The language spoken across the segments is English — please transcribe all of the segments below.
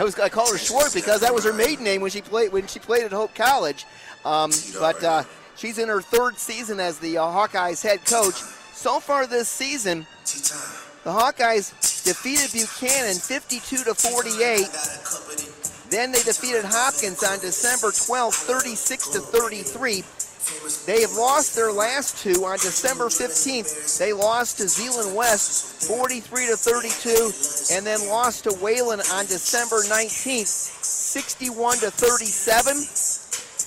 I was I call her Schwartz because that was her maiden name when she played when she played at Hope College. Um, but uh, she's in her third season as the uh, Hawkeyes head coach. So far this season, the Hawkeyes defeated Buchanan 52 to 48. Then they defeated Hopkins on December 12, 36 to 33. They have lost their last two on December 15th. They lost to Zeeland West 43 to 32 and then lost to Wayland on December 19th 61 to 37.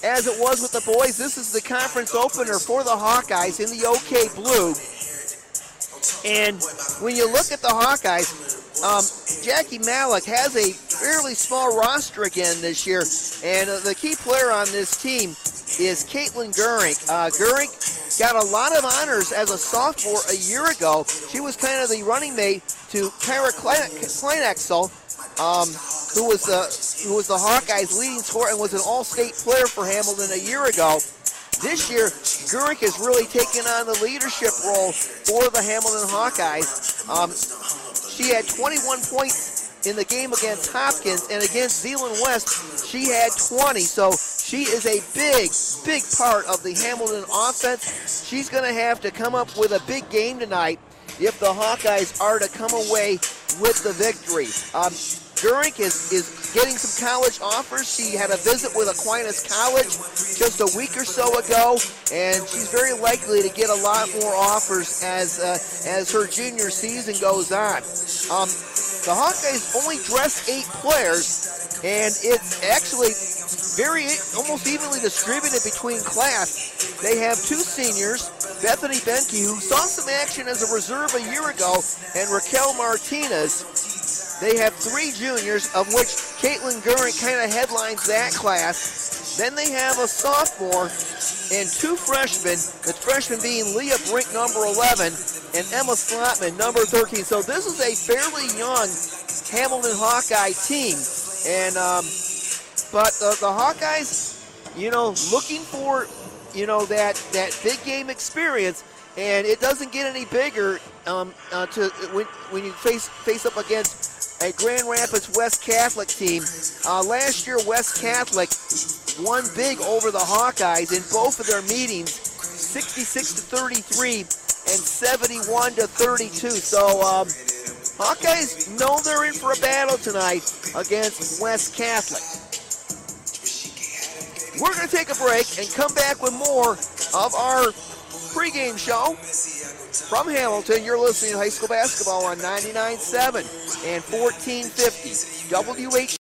As it was with the boys, this is the conference opener for the Hawkeyes in the OK Blue. And when you look at the Hawkeyes, um, Jackie Malik has a fairly small roster again this year, and uh, the key player on this team is Caitlin Gurink. Uh, Gurink got a lot of honors as a sophomore a year ago. She was kind of the running mate to Kyra Kleinexel, um, who was the who was the Hawkeyes' leading scorer and was an All-State player for Hamilton a year ago. This year, Gurink has really taken on the leadership role for the Hamilton Hawkeyes. Um, she had 21 points in the game against Hopkins, and against Zeeland West, she had 20. So she is a big, big part of the Hamilton offense. She's going to have to come up with a big game tonight if the Hawkeyes are to come away with the victory. Um, is, is getting some college offers. She had a visit with Aquinas College just a week or so ago, and she's very likely to get a lot more offers as uh, as her junior season goes on. Um, the Hawkeyes only dress eight players, and it's actually very almost evenly distributed between class. They have two seniors, Bethany Benke, who saw some action as a reserve a year ago, and Raquel Martinez. They have three juniors, of which Caitlin Gurink kind of headlines that class. Then they have a sophomore and two freshmen, the freshman being Leah Brink, number 11, and Emma Slotman, number 13. So this is a fairly young Hamilton Hawkeye team. And um, but the, the Hawkeyes, you know, looking for, you know, that that big game experience, and it doesn't get any bigger um, uh, to when when you face face up against a Grand Rapids West Catholic team. Uh, last year, West Catholic won big over the Hawkeyes in both of their meetings, 66 to 33 and 71 to 32. So. Um, Hawkeyes know they're in for a battle tonight against West Catholic. We're going to take a break and come back with more of our pregame show from Hamilton. You're listening to high school basketball on 99.7 and 1450 WH.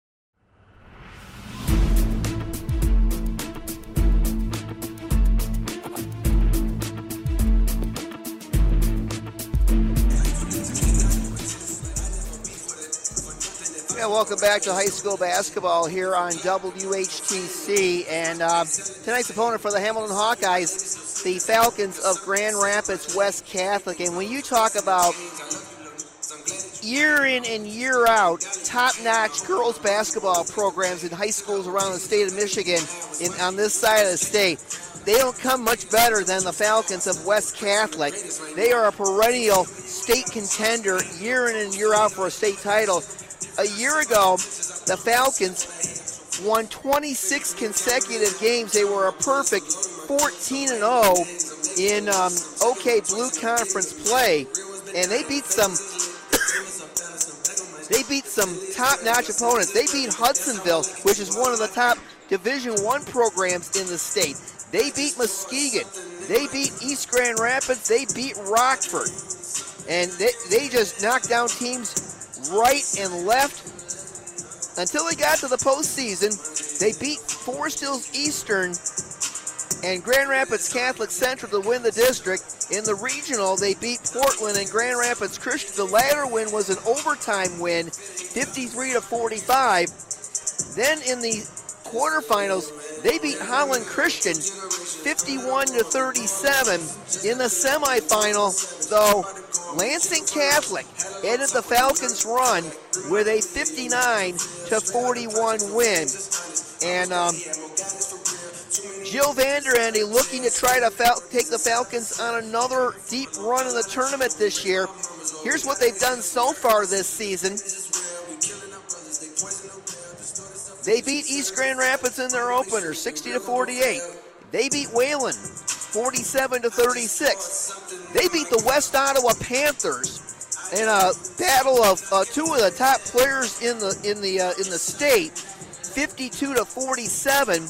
Welcome back to high school basketball here on WHTC. And uh, tonight's opponent for the Hamilton Hawkeyes, the Falcons of Grand Rapids West Catholic. And when you talk about year in and year out, top-notch girls basketball programs in high schools around the state of Michigan, in, on this side of the state, they don't come much better than the Falcons of West Catholic. They are a perennial state contender year in and year out for a state title a year ago, the Falcons won 26 consecutive games. They were a perfect 14 and 0 in um, OK Blue Conference play, and they beat some. they beat some top-notch opponents. They beat Hudsonville, which is one of the top Division One programs in the state. They beat Muskegon. They beat East Grand Rapids. They beat Rockford. And they, they just knocked down teams right and left until they got to the postseason. They beat Forest Hills Eastern and Grand Rapids Catholic Central to win the district. In the regional, they beat Portland and Grand Rapids Christian. The latter win was an overtime win, 53 to 45. Then in the quarterfinals, they beat Holland Christian 51 to 37. In the semifinal, though, Lansing Catholic ended the Falcons' run with a 59 to 41 win. And um, Jill Vanderendy looking to try to fal- take the Falcons on another deep run in the tournament this year. Here's what they've done so far this season. They beat East Grand Rapids in their opener, 60 to 48. They beat Wayland, 47 to 36. They beat the West Ottawa Panthers in a battle of uh, two of the top players in the in the uh, in the state, 52 to 47.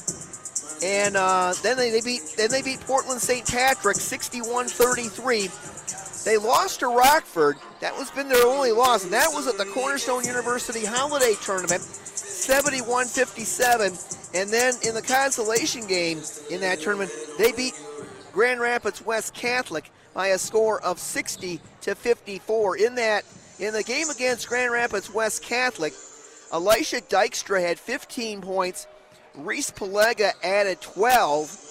And uh, then they, they beat then they beat Portland St. Patrick 61-33. They lost to Rockford. That was been their only loss, and that was at the Cornerstone University Holiday Tournament, 71-57. And then in the consolation game in that tournament, they beat Grand Rapids West Catholic by a score of 60 to 54. In that, in the game against Grand Rapids West Catholic, Elisha Dykstra had 15 points. Reese Pelega added 12.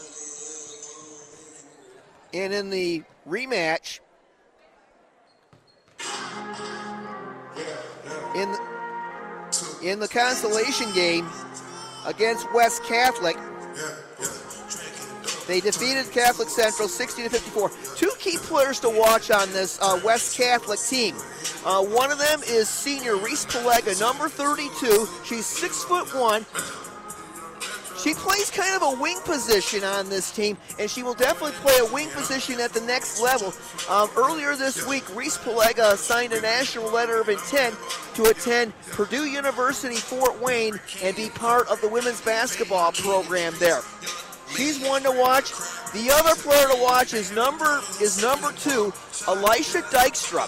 And in the rematch, in the, in the consolation game against West Catholic, they defeated Catholic Central 60 to 54. Two key players to watch on this uh, West Catholic team. Uh, one of them is senior Reese Pelega, number 32. She's six foot one. She plays kind of a wing position on this team, and she will definitely play a wing position at the next level. Um, earlier this week, Reese Pelega signed a national letter of intent to attend Purdue University Fort Wayne and be part of the women's basketball program there. She's one to watch. The other player to watch is number is number two, Elisha Dykstra.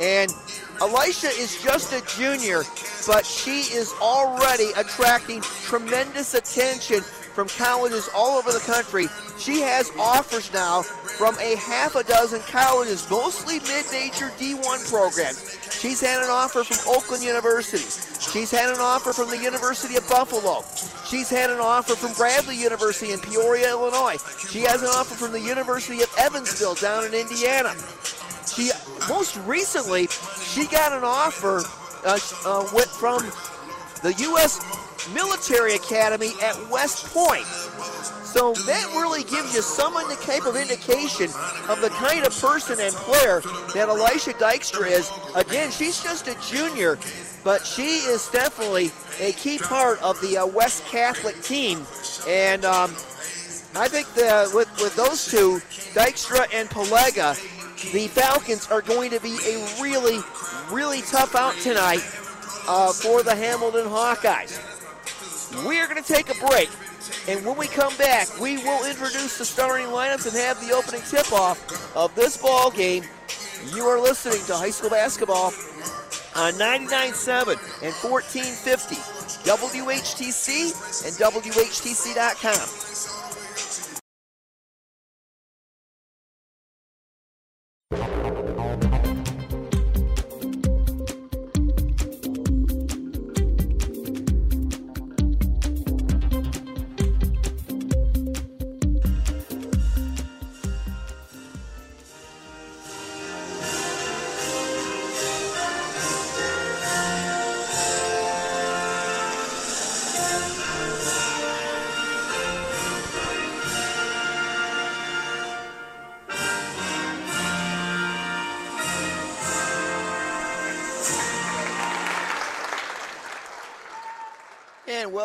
And Elisha is just a junior, but she is already attracting tremendous attention from colleges all over the country. She has offers now from a half a dozen colleges, mostly mid-major D1 programs. She's had an offer from Oakland University. She's had an offer from the University of Buffalo. She's had an offer from Bradley University in Peoria, Illinois. She has an offer from the University of Evansville down in Indiana. She most recently she got an offer uh, uh, from the U.S. Military Academy at West Point. So that really gives you some type of indication of the kind of person and player that Elisha Dykstra is. Again, she's just a junior, but she is definitely a key part of the uh, West Catholic team. And um, I think the, with, with those two, Dykstra and Pelega, the Falcons are going to be a really, really tough out tonight uh, for the Hamilton Hawkeyes. We are going to take a break. And when we come back, we will introduce the starting lineups and have the opening tip-off of this ball game. You are listening to high school basketball on 99.7 and 1450 WHTC and WHTC.com.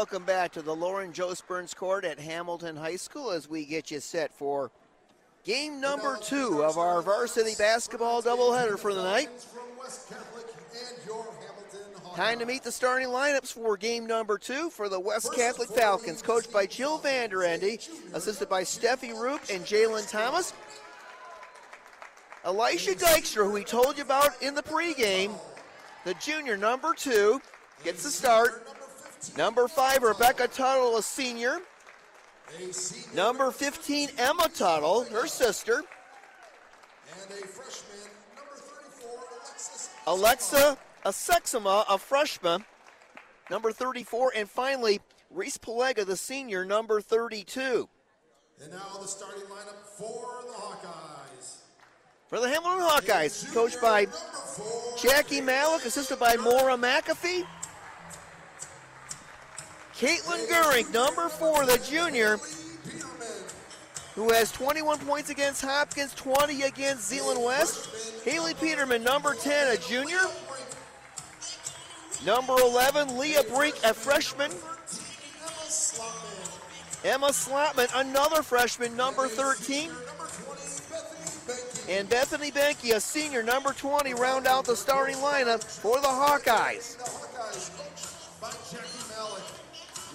welcome back to the Lauren Joe Burns Court at Hamilton High School as we get you set for game number two of our varsity basketball doubleheader for the night. Time to meet the starting lineups for game number two for the West Catholic Falcons, coached by Jill Vanderendy, assisted by Steffi Roop and Jalen Thomas. Elisha Dykstra, who we told you about in the pregame, the junior number two, gets the start. Number five, Rebecca Tuttle, a senior. Number 15, Emma Tuttle, her sister. And a freshman, number 34, Alexa Asexima, a freshman, number 34. And finally, Reese Pelega, the senior, number 32. And now the starting lineup for the Hawkeyes. For the Hamilton Hawkeyes, coached by Jackie Malik, assisted by Maura McAfee. Caitlin Goering, number four, the junior, who has 21 points against Hopkins, 20 against Zeeland West. Haley Peterman, number 10, a junior. Number 11, Leah Brink, a freshman. Emma Slotman, another freshman, number 13. And Bethany Benke, a senior, number 20, round out the starting lineup for the Hawkeyes.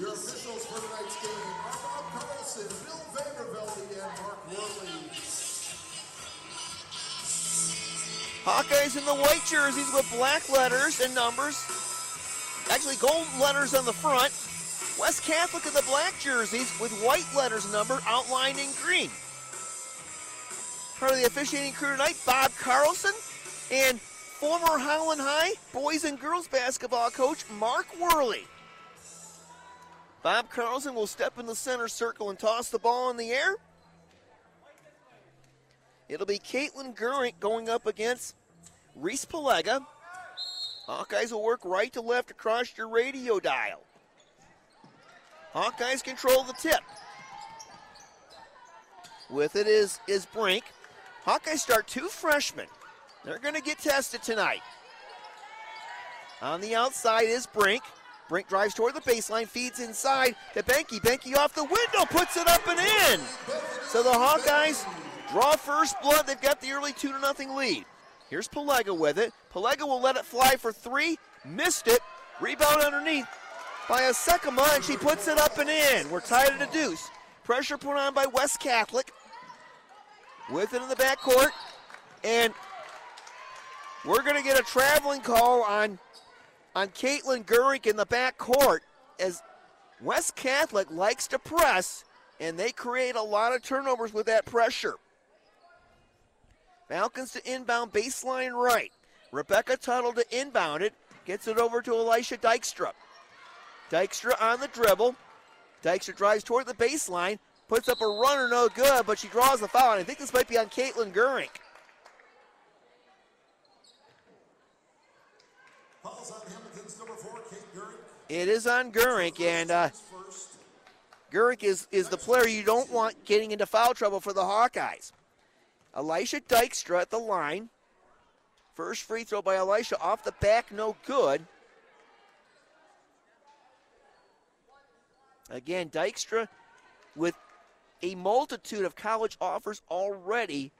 Your officials for tonight's game are Bob Carlson, Bill Vandervelde, and Mark Worley. Hawkeyes in the white jerseys with black letters and numbers. Actually, gold letters on the front. West Catholic in the black jerseys with white letters and number outlined in green. Part of the officiating crew tonight, Bob Carlson and former Holland High boys and girls basketball coach Mark Worley. Bob Carlson will step in the center circle and toss the ball in the air. It'll be Caitlin Gurink going up against Reese Palega. Hawkeyes will work right to left across your radio dial. Hawkeyes control the tip. With it is, is Brink. Hawkeyes start two freshmen. They're going to get tested tonight. On the outside is Brink. Brink drives toward the baseline, feeds inside to Benke. Benke off the window, puts it up and in. So the Hawkeyes draw first blood. They've got the early 2 to nothing lead. Here's Palega with it. Palega will let it fly for three. Missed it. Rebound underneath by a Sekema, and she puts it up and in. We're tied at a deuce. Pressure put on by West Catholic. With it in the backcourt. And we're going to get a traveling call on, on Caitlin Gurink in the back court as West Catholic likes to press, and they create a lot of turnovers with that pressure. Falcons to inbound baseline right. Rebecca Tuttle to inbound it. Gets it over to Elisha Dykstra. Dykstra on the dribble. Dykstra drives toward the baseline. Puts up a runner, no good, but she draws the foul. And I think this might be on Caitlin Gurink. On Hamilton's number four, Kate Gurink. It is on Gurink, and uh, Gurink is, is the player you don't want getting into foul trouble for the Hawkeyes. Elisha Dykstra at the line. First free throw by Elisha off the back, no good. Again, Dykstra with a multitude of college offers already.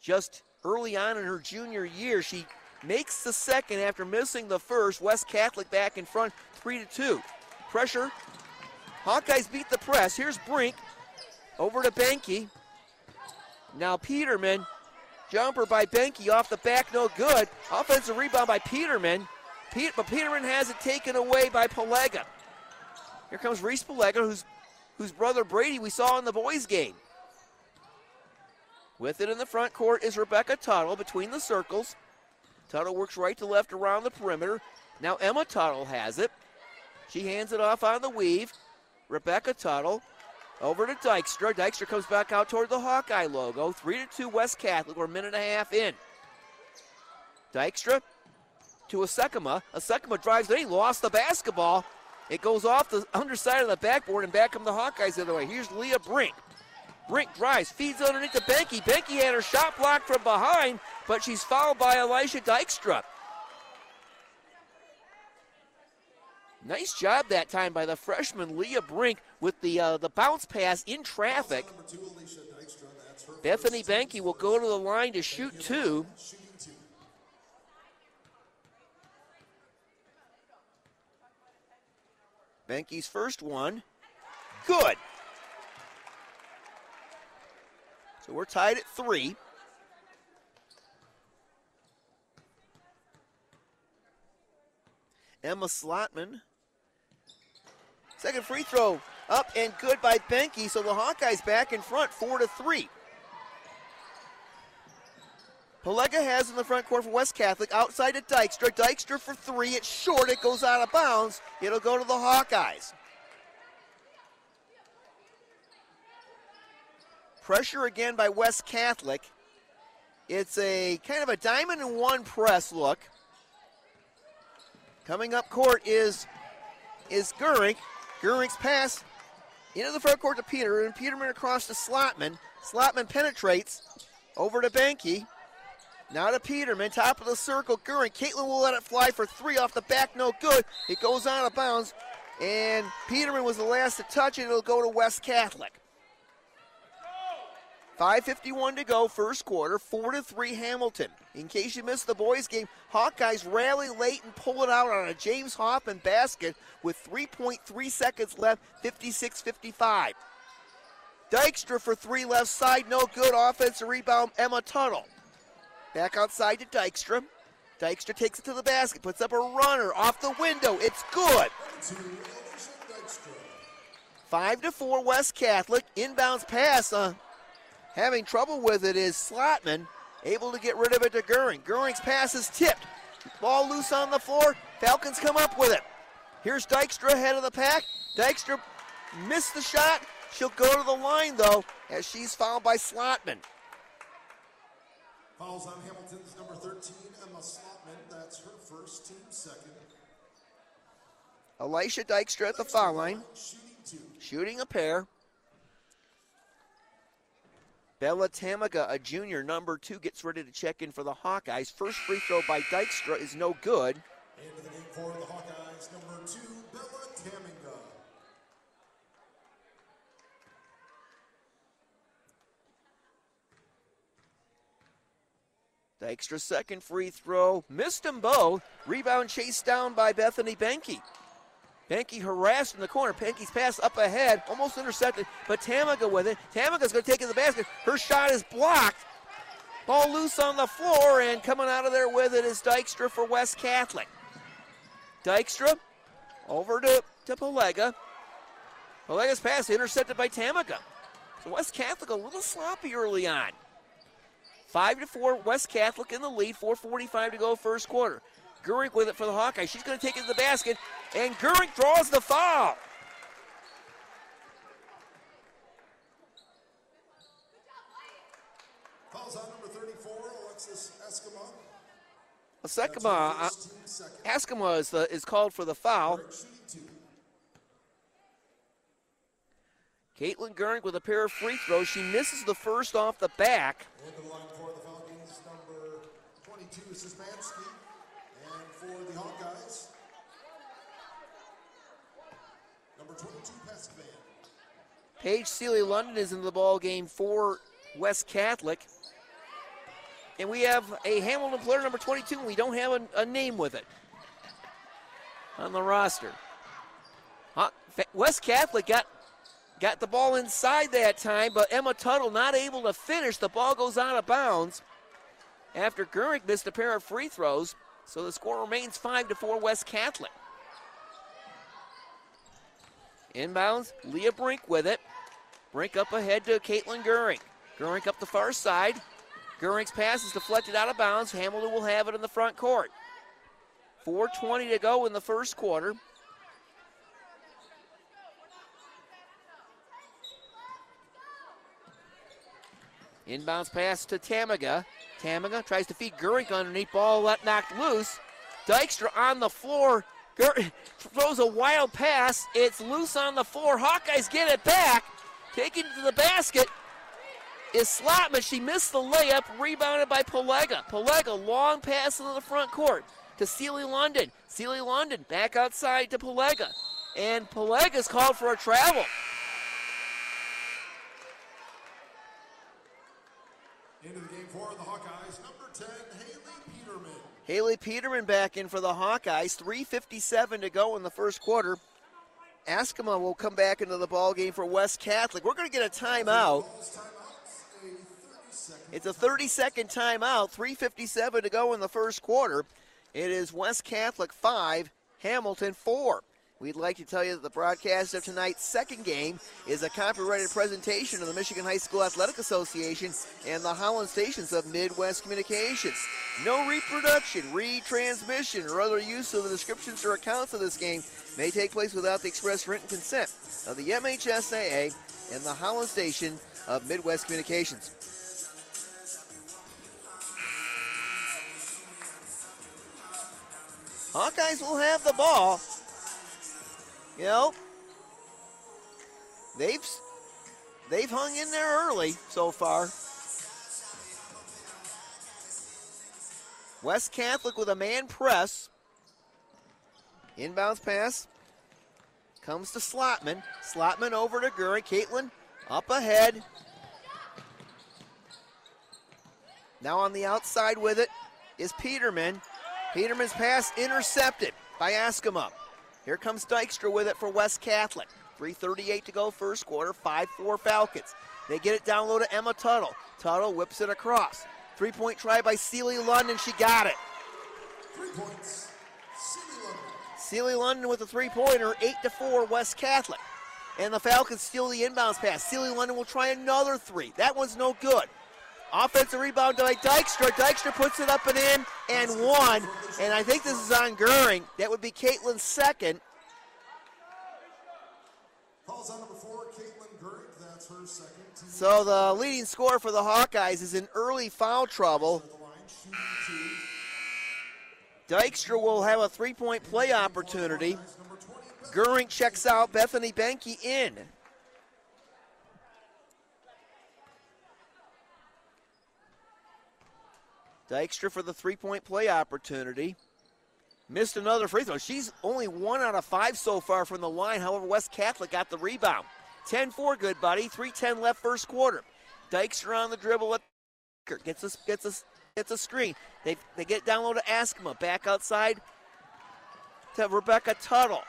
Just early on in her junior year, she makes the second after missing the first. West Catholic back in front, three to two. Pressure. Hawkeyes beat the press. Here's Brink over to Benke. Now Peterman, jumper by Benke off the back, no good. Offensive rebound by Peterman. Pete, but Peterman has it taken away by Pelega. Here comes Reese Pelega, who's whose brother Brady we saw in the boys' game. With it in the front court is Rebecca Tuttle between the circles. Tuttle works right to left around the perimeter. Now Emma Tuttle has it. She hands it off on the weave. Rebecca Tuttle over to Dykstra. Dykstra comes back out toward the Hawkeye logo. Three to two West Catholic. We're a minute and a half in. Dykstra to Asekema. Asekema drives in. He lost the basketball. It goes off the underside of the backboard and back come the Hawkeyes the other way. Here's Leah Brink. Brink drives, feeds underneath to Benke. Benke had her shot blocked from behind, but she's fouled by Elisha Dykstra. Nice job that time by the freshman Leah Brink with the uh, the bounce pass in traffic. two, Dykstra. Bethany Benke will go to the line to shoot two. Benke's first one. Good. So we're tied at three. Emma Slotman. Second free throw up and good by Benke. So the Hawkeyes back in front, four to three. Pelega has in the front court for West Catholic. Outside to Dykstra. Dykstra for three. It's short. It goes out of bounds. It'll go to the Hawkeyes. Pressure again by West Catholic. It's a kind of a diamond in one press look. Coming up court is is Gurink. Gurink's pass into the front court to Peter, and Peterman across to Slotman. Slotman penetrates over to Benke. Now to Peterman, top of the circle. Gurink. Caitlin will let it fly for three off the back, no good. It goes out of bounds. And Peterman was the last to touch it. It'll go to West Catholic. 5.51 to go, first quarter, 4 to 3 Hamilton. In case you missed the boys' game, Hawkeyes rally late and pull it out on a James Hoffman basket with 3.3 seconds left, 56 55. Dykstra for three left side, no good. Offensive rebound, Emma Tuttle. Back outside to Dykstra. Dykstra takes it to the basket, puts up a runner off the window. It's good. Five to four, West Catholic. Inbounds pass. Uh, having trouble with it is Slotman, able to get rid of it to Goering. Goering's pass is tipped. Ball loose on the floor. Falcons come up with it. Here's Dykstra ahead of the pack. Dykstra missed the shot. She'll go to the line though, as she's fouled by Slotman. Fouls on Hamilton's number 13, Emma Slotman. That's her first, team second. Elisha Dykstra at the foul line, Shooting two. shooting a pair. Bella Tamaga, a junior, number two, gets ready to check in for the Hawkeyes. First free throw by Dykstra is no good. Into the game for the Hawkeyes, number two, Bella Taminga. Dykstra second free throw, missed them both. Rebound chased down by Bethany Benke. Benke harassed in the corner. Benke's pass up ahead, almost intercepted, but Tamaga with it. Tamaga's going to take it to the basket. Her shot is blocked. Ball loose on the floor, and coming out of there with it is Dykstra for West Catholic. Dykstra over to, to Pelega. Pelega's pass intercepted by Tamaga. So West Catholic a little sloppy early on. Five to four, West Catholic in the lead. 4:45 to go, first quarter. Goering with it for the Hawkeyes. She's going to take it to the basket, and Goering draws the foul. Fouls on number 34, Alexis Askema. Asekama, uh, First, team second. Askama is, the, is called for the foul. Caitlin Goering with a pair of free throws. She misses the first off the back. Into the line for the Falcons, number 22, Szymanski. For the Hawkeyes, number 22, Pescavan. Paige London is in the ball game for West Catholic. And we have a Hamilton player number 22, and we don't have a, a name with it on the roster. West Catholic got got the ball inside that time, but Emma Tuttle not able to finish. The ball goes out of bounds after Goering missed a pair of free throws. So the score remains 5 to 4 West Catholic. Inbounds, Leah Brink with it. Brink up ahead to Caitlin Goering. Goering up the far side. Goering's pass is deflected out of bounds. Hamilton will have it in the front court. 4.20 to go in the first quarter. Inbounds pass to Tamaga. Tamaga tries to feed Goering underneath ball let knocked loose. Dykstra on the floor. Gur- throws a wild pass. It's loose on the floor. Hawkeyes get it back. Taken to the basket is Slotman. She missed the layup, rebounded by Pelega. Pelega, long pass into the front court to Sealy London. Sealy London back outside to Pelega. And Pelega's called for a travel. Into the game for the Hawkeyes, number 10, Haley Peterman. Haley Peterman back in for the Hawkeyes. 3.57 to go in the first quarter. Askama uh, will come back into the ball game for West Catholic. We're going to get a timeout. Calls timeouts, a 30 second. It's a 30 second timeout. 3.57 to go in the first quarter. It is West Catholic 5, Hamilton 4. We'd like to tell you that the broadcast of tonight's second game is a copyrighted presentation of the Michigan High School Athletic Association and the Holland stations of Midwest Communications. No reproduction, retransmission, or other use of the descriptions or accounts of this game may take place without the express written consent of the MHSAA and the Holland station of Midwest Communications. Hawkeyes will have the ball. You know, they've they've hung in there early so far. West Catholic with a man press. Inbounds pass. Comes to Slotman. Slotman over to Gurry. Caitlin up ahead. Now on the outside with it is Peterman. Peterman's pass intercepted by Askema. Here comes Dykstra with it for West Catholic. 3.38 to go, first quarter, 5 4 Falcons. They get it down low to Emma Tuttle. Tuttle whips it across. Three point try by Sealy London. She got it. Three points. Sealy London. With a three pointer, 8 to 4 West Catholic. And the Falcons steal the inbounds pass. Sealy London will try another three. That one's no good. Offensive rebound by Dykstra. Dykstra puts it up and in and one. And I think this is on Goering. That would be Caitlin's second. Calls on number four, Caitlin Gurrick. That's her second. Team So the leading scorer for the Hawkeyes is in early foul trouble. at the line, shooting two. Dykstra will have a three point play opportunity. Guys, number 20, Beth Goering checks out. Bethany Benke in. Dykstra for the three point play opportunity. Missed another free throw. She's only one out of five so far from the line. However, West Catholic got the rebound. 10 4, good buddy. 3.10 left first quarter. Dykstra on the dribble at gets us gets us gets a screen. They they get down low to Askema. Back outside to Rebecca Tuttle.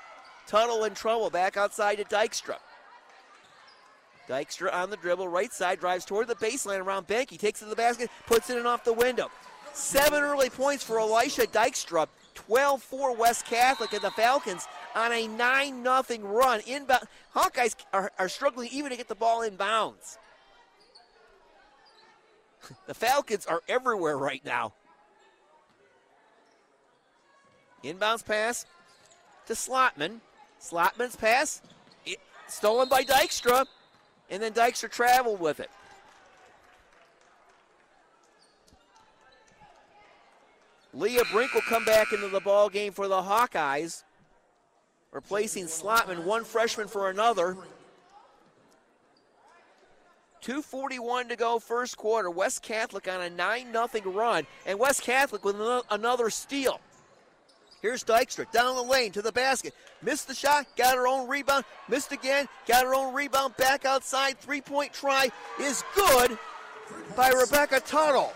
Tuttle in trouble. Back outside to Dykstra. Dykstra on the dribble, right side, drives toward the baseline around Benke, takes it to the basket, puts it in off the window. Seven early points for Elisha Dykstra. 12 4 West Catholic and the Falcons on a 9 0 run. Inbound. Hawkeyes are, are struggling even to get the ball in bounds. the Falcons are everywhere right now. Inbounds pass to Slotman. Slotman's pass it, stolen by Dykstra, and then Dykstra traveled with it. Leah Brink will come back into the ball game for the Hawkeyes, replacing Slotman, one freshman for another. 241 to go first quarter. West Catholic on a 9 0 run, and West Catholic with another steal. Here's Dykstra down the lane to the basket. Missed the shot, got her own rebound. Missed again, got her own rebound. Back outside, three point try is good by Rebecca Tuttle.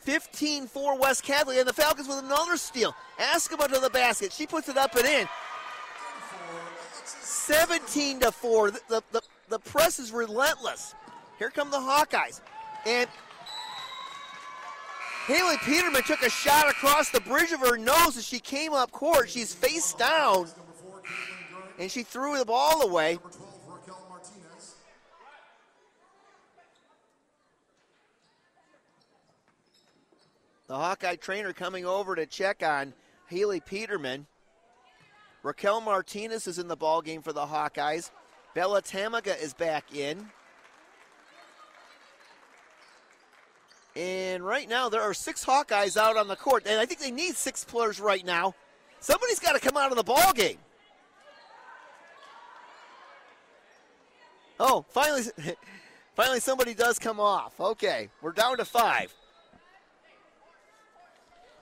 15 4 West Catholic, and the Falcons with another steal. Askema to the basket. She puts it up and in. 17 to 4. The, the, the, the press is relentless. Here come the Hawkeyes. And Haley Peterman took a shot across the bridge of her nose as she came up court. She's face down, and she threw the ball away. Number 12, Raquel Martinez. The Hawkeye trainer coming over to check on Haley Peterman. Raquel Martinez is in the ball game for the Hawkeyes. Bella Tamaga is back in. And right now there are six Hawkeyes out on the court, and I think they need six players right now. Somebody's got to come out of the ball game. Oh, finally, finally somebody does come off. Okay, we're down to five.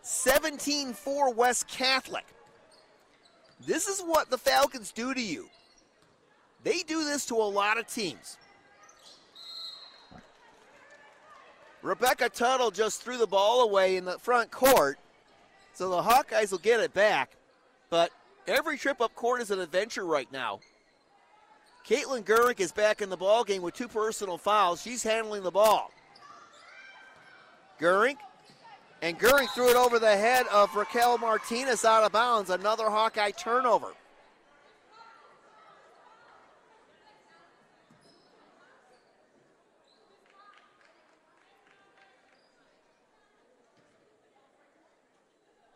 17 4 West Catholic. This is what the Falcons do to you. They do this to a lot of teams. Rebecca Tuttle just threw the ball away in the front court, so the Hawkeyes will get it back. But every trip up court is an adventure right now. Caitlin Gurrick is back in the ball game with two personal fouls. She's handling the ball. Gurrick and Goering threw it over the head of Raquel Martinez out of bounds. Another Hawkeye turnover.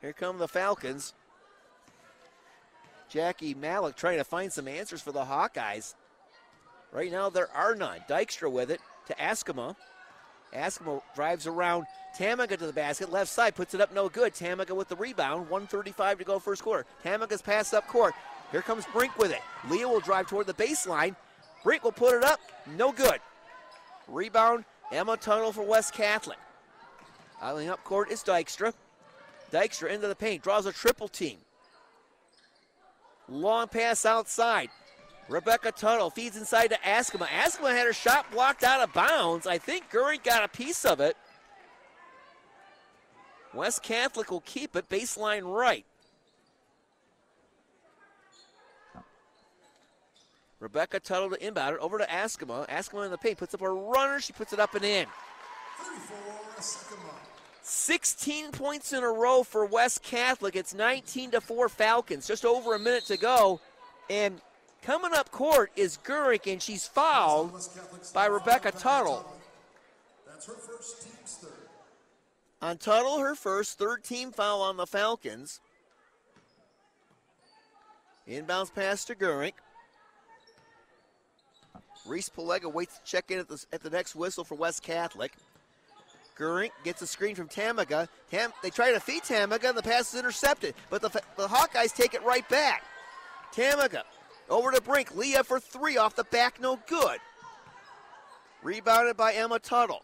Here come the Falcons. Jackie Malik trying to find some answers for the Hawkeyes. Right now, there are none. Dykstra with it to Askema. Askemo drives around Tamaga to the basket, left side, puts it up, no good. Tamaga with the rebound, 135 to go first quarter. Tamaga's pass up court. Here comes Brink with it. Leah will drive toward the baseline. Brink will put it up, no good. Rebound, Emma Tuttle for West Catholic. Idling up court is Dykstra. Dykstra into the paint, draws a triple team. Long pass outside. Rebecca Tuttle feeds inside to Askema. Askema had her shot blocked out of bounds. I think Gurry got a piece of it. West Catholic will keep it baseline right. Rebecca Tuttle to inbound it over to Askema. Askema in the paint puts up a runner. She puts it up and in. 34, Askema. 16 points in a row for West Catholic. It's 19 to 4 Falcons. Just over a minute to go. And coming up court is Gurick, and she's fouled by Rebecca Tuttle. That's her first team's third. On Tuttle, her first third team foul on the Falcons. Inbounds pass to Gurink. Reese Palega waits to check in at the, at the next whistle for West Catholic. Gurink gets a screen from Tamaga. Tam, they try to feed Tamaga, and the pass is intercepted, but the, the Hawkeyes take it right back. Tamaga over to Brink. Leah for three off the back, no good. Rebounded by Emma Tuttle.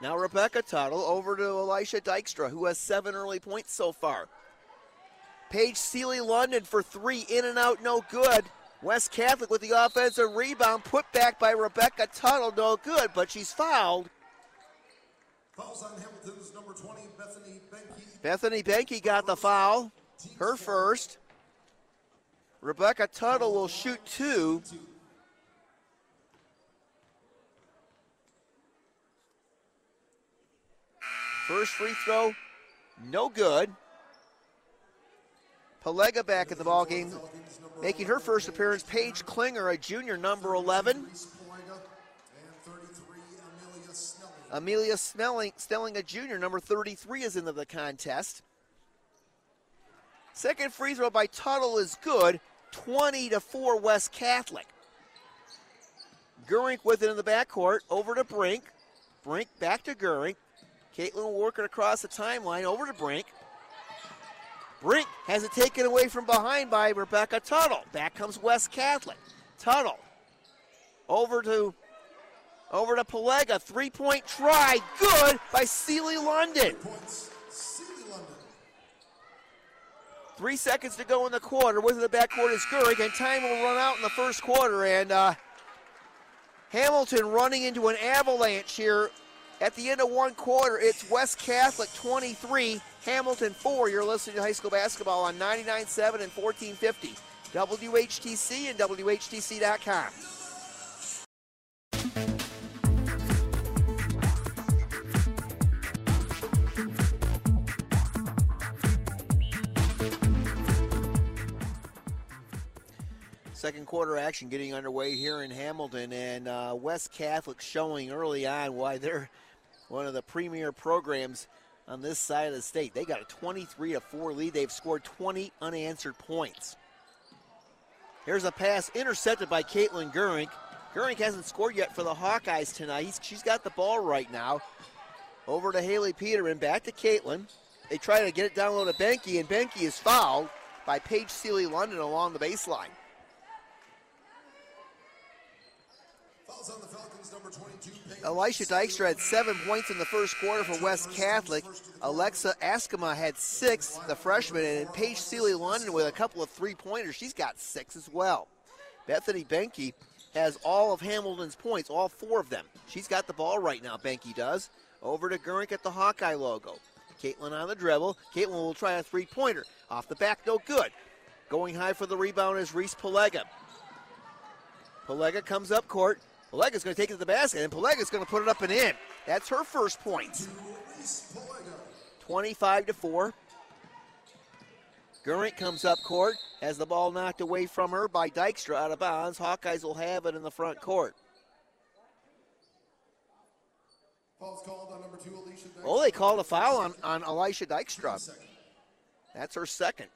Now Rebecca Tuttle over to Elisha Dykstra, who has seven early points so far. Paige Seeley London for three, in and out, no good. West Catholic with the offensive rebound, put back by Rebecca Tuttle, no good, but she's fouled. Fouls on Hamilton's number 20, Bethany Benke. Bethany Benke got the foul, her first. Rebecca Tuttle will shoot two. First free throw, no good. Palega back in the ball game, making her first appearance. Paige Klinger, a junior, number 11. Reese Palega. And 33, Amelia Snelling. Amelia Snelling, Snelling, a junior, number 33, is into the contest. Second free throw by Tuttle is good. 20 to 4 West Catholic. Gurink with it in the backcourt. Over to Brink. Brink back to Gurink. Caitlin working across the timeline. Over to Brink. Brink has it taken away from behind by Rebecca Tuttle. Back comes West Catholic. Tuttle over to over to Palega. Three point try. Good by Seely London. Three seconds to go in the quarter. With the backcourt is Gurrig, and time will run out in the first quarter. And uh, Hamilton running into an avalanche here at the end of one quarter. It's West Catholic 23, Hamilton 4. You're listening to high school basketball on 99.7 and 1450. WHTC and WHTC.com. Second quarter action getting underway here in Hamilton, and uh, West Catholic showing early on why they're one of the premier programs on this side of the state. They got a 23 to 4 lead. They've scored 20 unanswered points. Here's a pass intercepted by Caitlin Gurink. Gurink hasn't scored yet for the Hawkeyes tonight. He's, she's got the ball right now. Over to Haley Peterman, back to Caitlin. They try to get it down low to Benke, and Benke is fouled by Paige Seeley London along the baseline. Fouls on the Falcons, number 22, Paige Elisha Dykstra had seven points in the first quarter for West Catholic. Alexa Askema had six, the freshman, and Paige Seeley London with a couple of three pointers. She's got six as well. Bethany Benke has all of Hamilton's points, all four of them. She's got the ball right now, Benke does. Over to Gurink at the Hawkeye logo. Caitlin on the dribble. Caitlin will try a three pointer. Off the back, no good. Going high for the rebound is Reese Palega. Palega comes up court. Palega's going to take it to the basket, and Palega's going to put it up and in. That's her first Palega. 25 to 4. Gurink comes up court, has the ball knocked away from her by Dykstra out of bounds. Hawkeyes will have it in the front court. Oh, they called a foul on, on Elisha Dykstra. That's her second.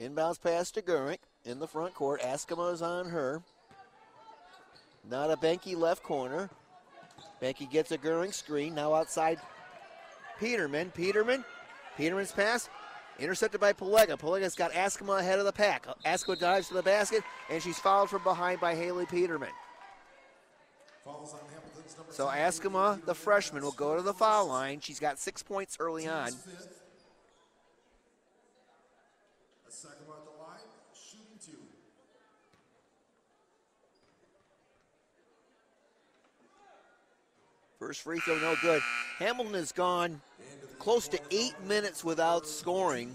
Inbounds pass to Gurink in the front court. Askama is on her. Not a Benke left corner. Benke gets a Gurink screen. Now outside Peterman. Peterman. Peterman's pass. Intercepted by Palega. Palega's got Askama ahead of the pack. Askama dives to the basket, and she's fouled from behind by Haley Peterman. So Askama, the freshman, will go to the foul line. She's got six points early on. Fifth. A second at the line, shooting two. First free throw, no good. Hamilton has gone close to eight minutes without scoring.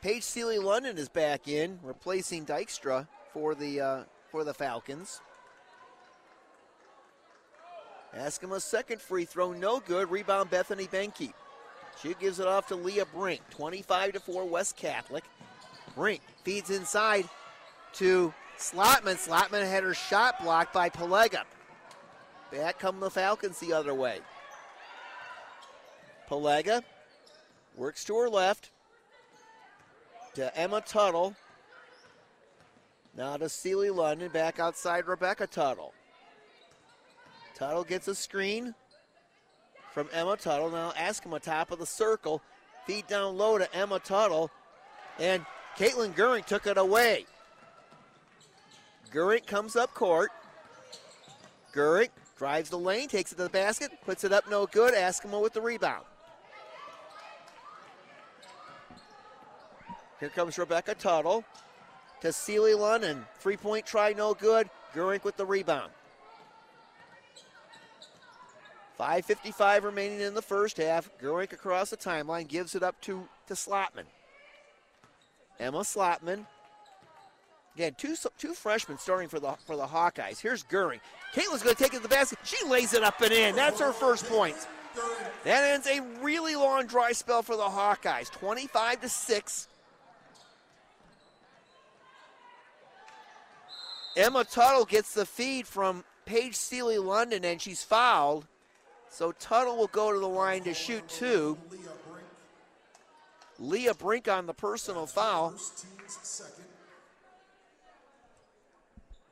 Paige Sealy London. Is back in, replacing Dykstra for the uh, for the Falcons. Askema's second free throw, no good. Rebound Bethany Benke. She gives it off to Leah Brink. 25 to 4 West Catholic. Brink feeds inside to Slotman. Slotman had her shot blocked by Pelega. Back come the Falcons the other way. Pelega works to her left to Emma Tuttle. Now to Sealy London, back outside Rebecca Tuttle. Tuttle gets a screen from Emma Tuttle. Now Askema top of the circle. Feed down low to Emma Tuttle. And Caitlin Gurink took it away. Gurink comes up court. Gurink drives the lane, takes it to the basket, puts it up no good. Askema with the rebound. Here comes Rebecca Tuttle to Sealy London. Three point try, no good. Gurink with the rebound. 5.55 remaining in the first half. Gurink across the timeline gives it up to, to Slotman. Emma Slotman. Again, two, two freshmen starting for the for the Hawkeyes. Here's Gurink. Caitlin's going to take it to the basket. She lays it up and in. That's her first point. That ends a really long dry spell for the Hawkeyes. 25 to 6. Emma Tuttle gets the feed from Paige Sealy London, and she's fouled. So Tuttle will go to the line to shoot two. Leah Brink on the personal foul.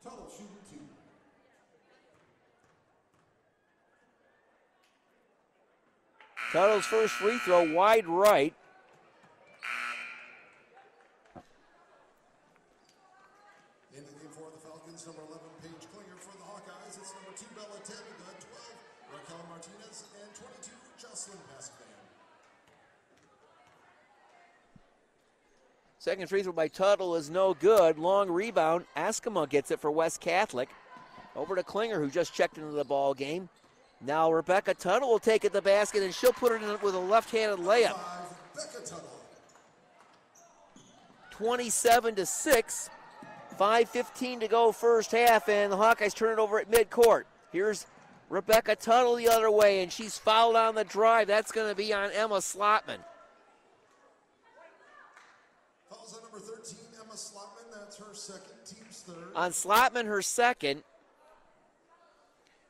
Team's shooting two. Tuttle's first free throw wide right. In the game for the Falcons, number 11, Paige Klinger. For the Hawkeyes, it's number 2, Bella Tabitha, 12, Raquel Martinez, and 22, Jocelyn Pascavan. Second free throw by Tuttle is no good. Long rebound. Askema gets it for West Catholic. Over to Klinger, who just checked into the ball game. Now Rebecca Tuttle will take it the basket, and she'll put it in with a left-handed layup. 5, 27 to 6. 5.15 to go first half, and the Hawkeyes turn it over at midcourt. Here's Rebecca Tuttle the other way, and she's fouled on the drive. That's going to be on Emma Slotman. Fouls on number 13, Emma Slotman. That's her second, team's third. On Slotman, her second.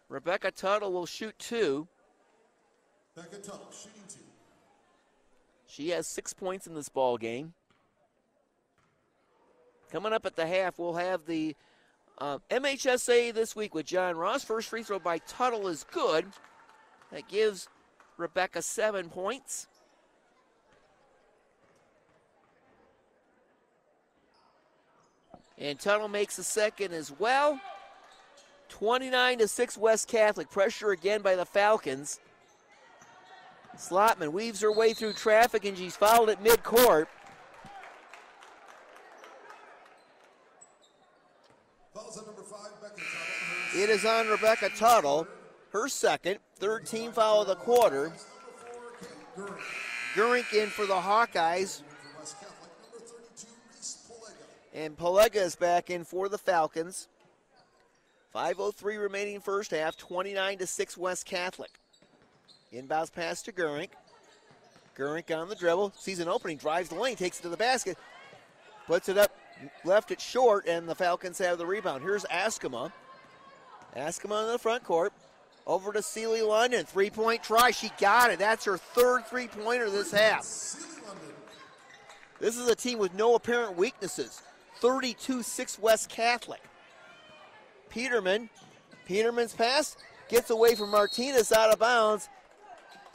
Rebecca Tuttle will shoot two. Becca Tuttle shooting two. She has six points in this ball game. Coming up at the half, we'll have the uh, MHSA this week with John Ross. First free throw by Tuttle is good. That gives Rebecca seven points. And Tuttle makes a second as well. 29 to 6 West Catholic. Pressure again by the Falcons. Slotman weaves her way through traffic and she's fouled at midcourt. Fouls on number 5, Becca Tuttle. Her It is on Rebecca Tuttle, her second, third team foul of the quarter. number 4, Kate Gurring. Gurink in for the Hawkeyes, and Pelega is back in for the Falcons. 5.03 remaining first half, 29 to 6 West Catholic. Inbounds pass to Gurink. Gurink on the dribble, sees an opening, drives the lane, takes it to the basket, puts it up, left it short, and the Falcons have the rebound. Here's Askema. Askema in the front court. Over to Sealy London. Three point try. She got it. That's her third three pointer this half. This is a team with no apparent weaknesses. 32 6 West Catholic. Peterman. Peterman's pass gets away from Martinez out of bounds.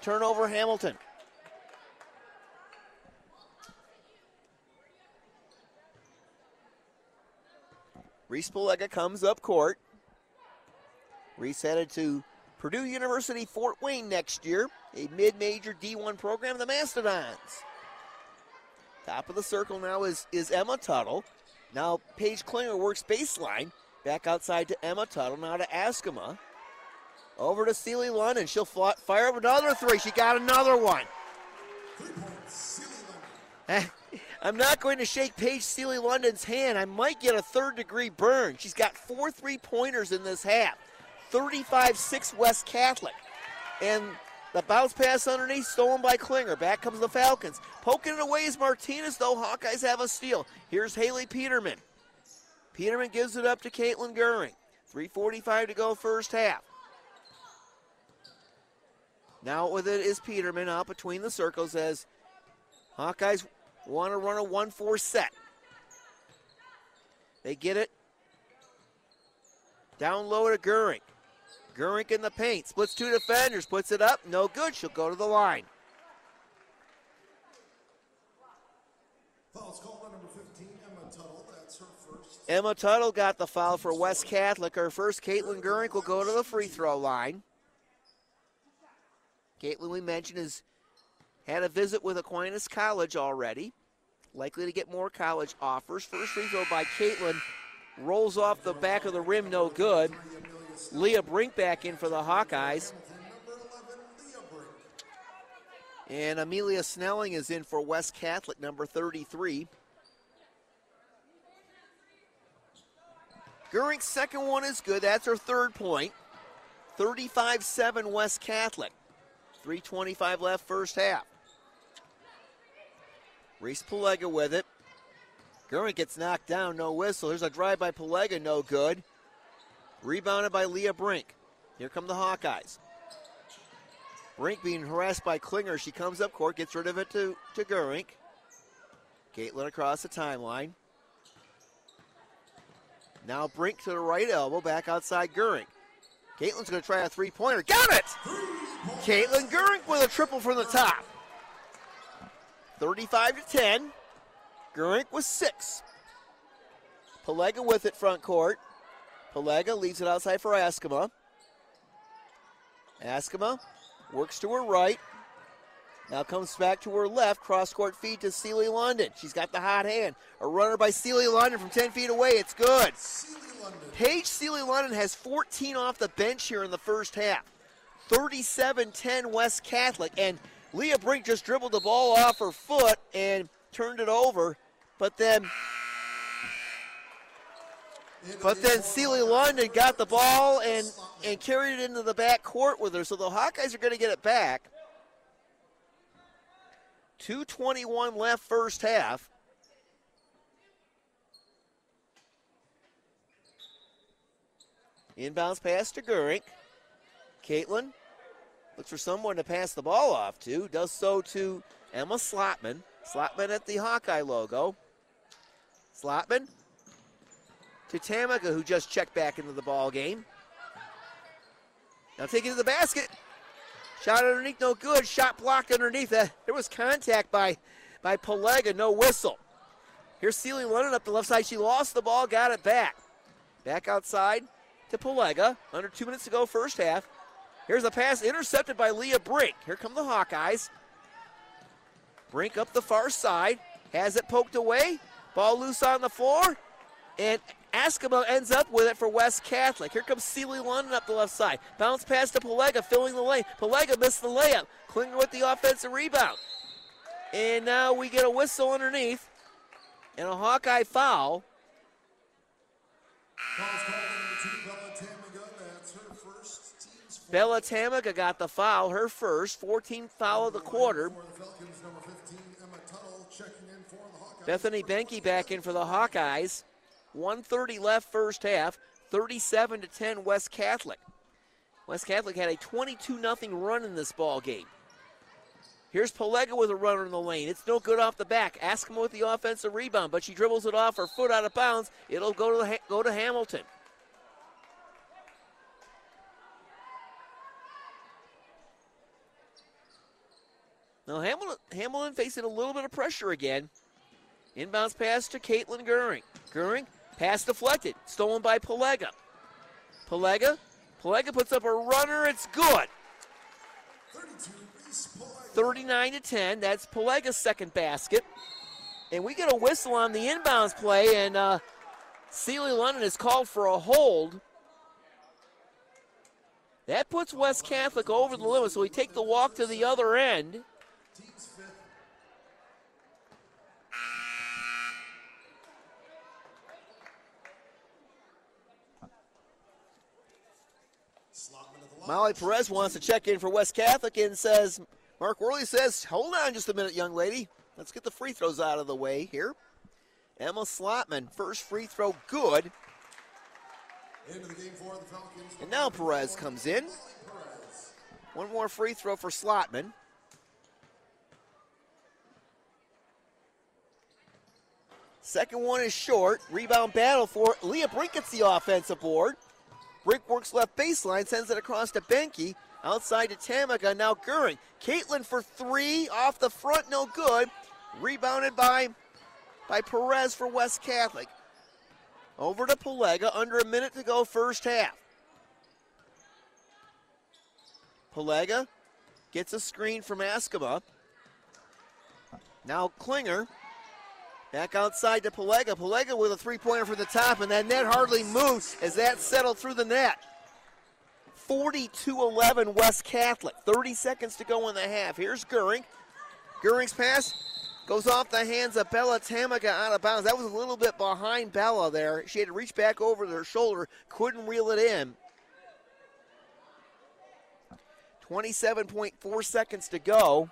Turnover Hamilton. Reese Pelega comes up court. Reese headed to Purdue University Fort Wayne next year, a mid major D1 program, the Mastodons. Top of the circle now is, is Emma Tuttle. Now Paige Klinger works baseline. Back outside to Emma Tuttle. Now to Askema. Over to Seely London. She'll fire up another three. She got another one. Seeley London. I'm not going to shake Paige Seely London's hand. I might get a third degree burn. She's got four three pointers in this half. 35 6 West Catholic. And the bounce pass underneath, stolen by Klinger. Back comes the Falcons. Poking it away is Martinez, though. Hawkeyes have a steal. Here's Haley Peterman. Peterman gives it up to Caitlin Goering. 3.45 to go, first half. Now with it is Peterman out between the circles as Hawkeyes want to run a 1 4 set. They get it. Down low to Goering. Gurink in the paint. Splits two defenders. Puts it up. No good. She'll go to the line. Foul's called on number 15, Emma Tuttle. That's her first. Emma Tuttle got the foul for West Catholic. Her first, Caitlin Gurink, will go to the free throw line. Caitlin, we mentioned, has had a visit with Aquinas College already. Likely to get more college offers. First free throw by Caitlin rolls off the back of the rim, no good. Leah Brink back in for the Hawkeyes. And Amelia Snelling is in for West Catholic, number 33. Gurink's second one is good. That's her third point. 35 7 West Catholic. 3.25 left, first half. Reese Pelega with it. Gurink gets knocked down, no whistle. There's a drive by Pelega, no good. Rebounded by Leah Brink. Here come the Hawkeyes. Brink being harassed by Klinger. She comes up court, gets rid of it to, to Gurink. Caitlin across the timeline. Now Brink to the right elbow, back outside Gurink. Caitlin's going to try a three pointer. Got it! Caitlin Gurink with a triple from the top. 35 to 10. Gurink with six. Pelega with it front court. Pelega leaves it outside for Askema. Askema works to her right. Now comes back to her left. Cross court feed to Seely London. She's got the hot hand. A runner by Seely London from 10 feet away. It's good. Paige Seely London has 14 off the bench here in the first half. 37 10 West Catholic. And Leah Brink just dribbled the ball off her foot and turned it over. But then but then Seely London got the ball and, and carried it into the back court with her. So the Hawkeyes are going to get it back. 2.21 left first half. Inbounds pass to Gurink. Caitlin looks for someone to pass the ball off to. Does so to Emma Slotman. Slotman at the Hawkeye logo. Slotman to Tamaga, who just checked back into the ball game. Now taking it to the basket. Shot underneath, no good. Shot blocked underneath. Uh, there was contact by, by Pelega, no whistle. Here's Seely London up the left side. She lost the ball, got it back. Back outside to Pelega. Under two minutes to go, first half. Here's a pass intercepted by Leah Brink. Here come the Hawkeyes. Brink up the far side. Has it poked away. Ball loose on the floor. And Askema ends up with it for West Catholic. Here comes Seely London up the left side. Bounce pass to Pelega, filling the lane. Pelega missed the layup. Klinger with the offensive rebound. And now we get a whistle underneath and a Hawkeye foul. Bella Tamaga got the foul, her first, 14th foul of the quarter. Bethany Benke back in for the Hawkeyes. 130 left first half, 37 to 10 West Catholic. West Catholic had a 22 0 run in this ball game. Here's Pelega with a runner in the lane. It's no good off the back. Askema with the offensive rebound, but she dribbles it off her foot out of bounds. It'll go to the, go to Hamilton. Now Hamilton, Hamilton facing a little bit of pressure again. Inbounds pass to Caitlin Goering. Goering Pass deflected. Stolen by Pelega. Pelega. Pelega puts up a runner. It's good. 32, Reese Pelega. 39 to 10. That's Pelega's second basket. And we get a whistle on the inbounds play, and uh, Sealy London is called for a hold. That puts West Catholic over the limit, so we take the walk to the other end. Team's fifth. Slotman at the line. Molly Perez wants to check in for West Catholic and says, Mark Worley says, hold on just a minute, young lady. Let's get the free throws out of the way here. Emma Slotman, first free throw good. And now Perez comes in. One more free throw for Slotman. Second one is short. Rebound battle for Leah Brink gets the offensive board. Brink works left baseline, sends it across to Benke. Outside to Tamaga, now Goering. Caitlin for three, off the front, no good. Rebounded by, by Perez for West Catholic. Over to Pelega, under a minute to go, first half. Pelega gets a screen from Askema. Now Klinger back outside to Pelega. Pelega with a three pointer from the top, and that net hardly moves as that settled through the net. 42 11 West Catholic. 30 seconds to go in the half. Here's Goering. Goering's pass goes off the hands of Bella Tamaga out of bounds. That was a little bit behind Bella there. She had to reach back over her shoulder, couldn't reel it in. 27.4 seconds to go.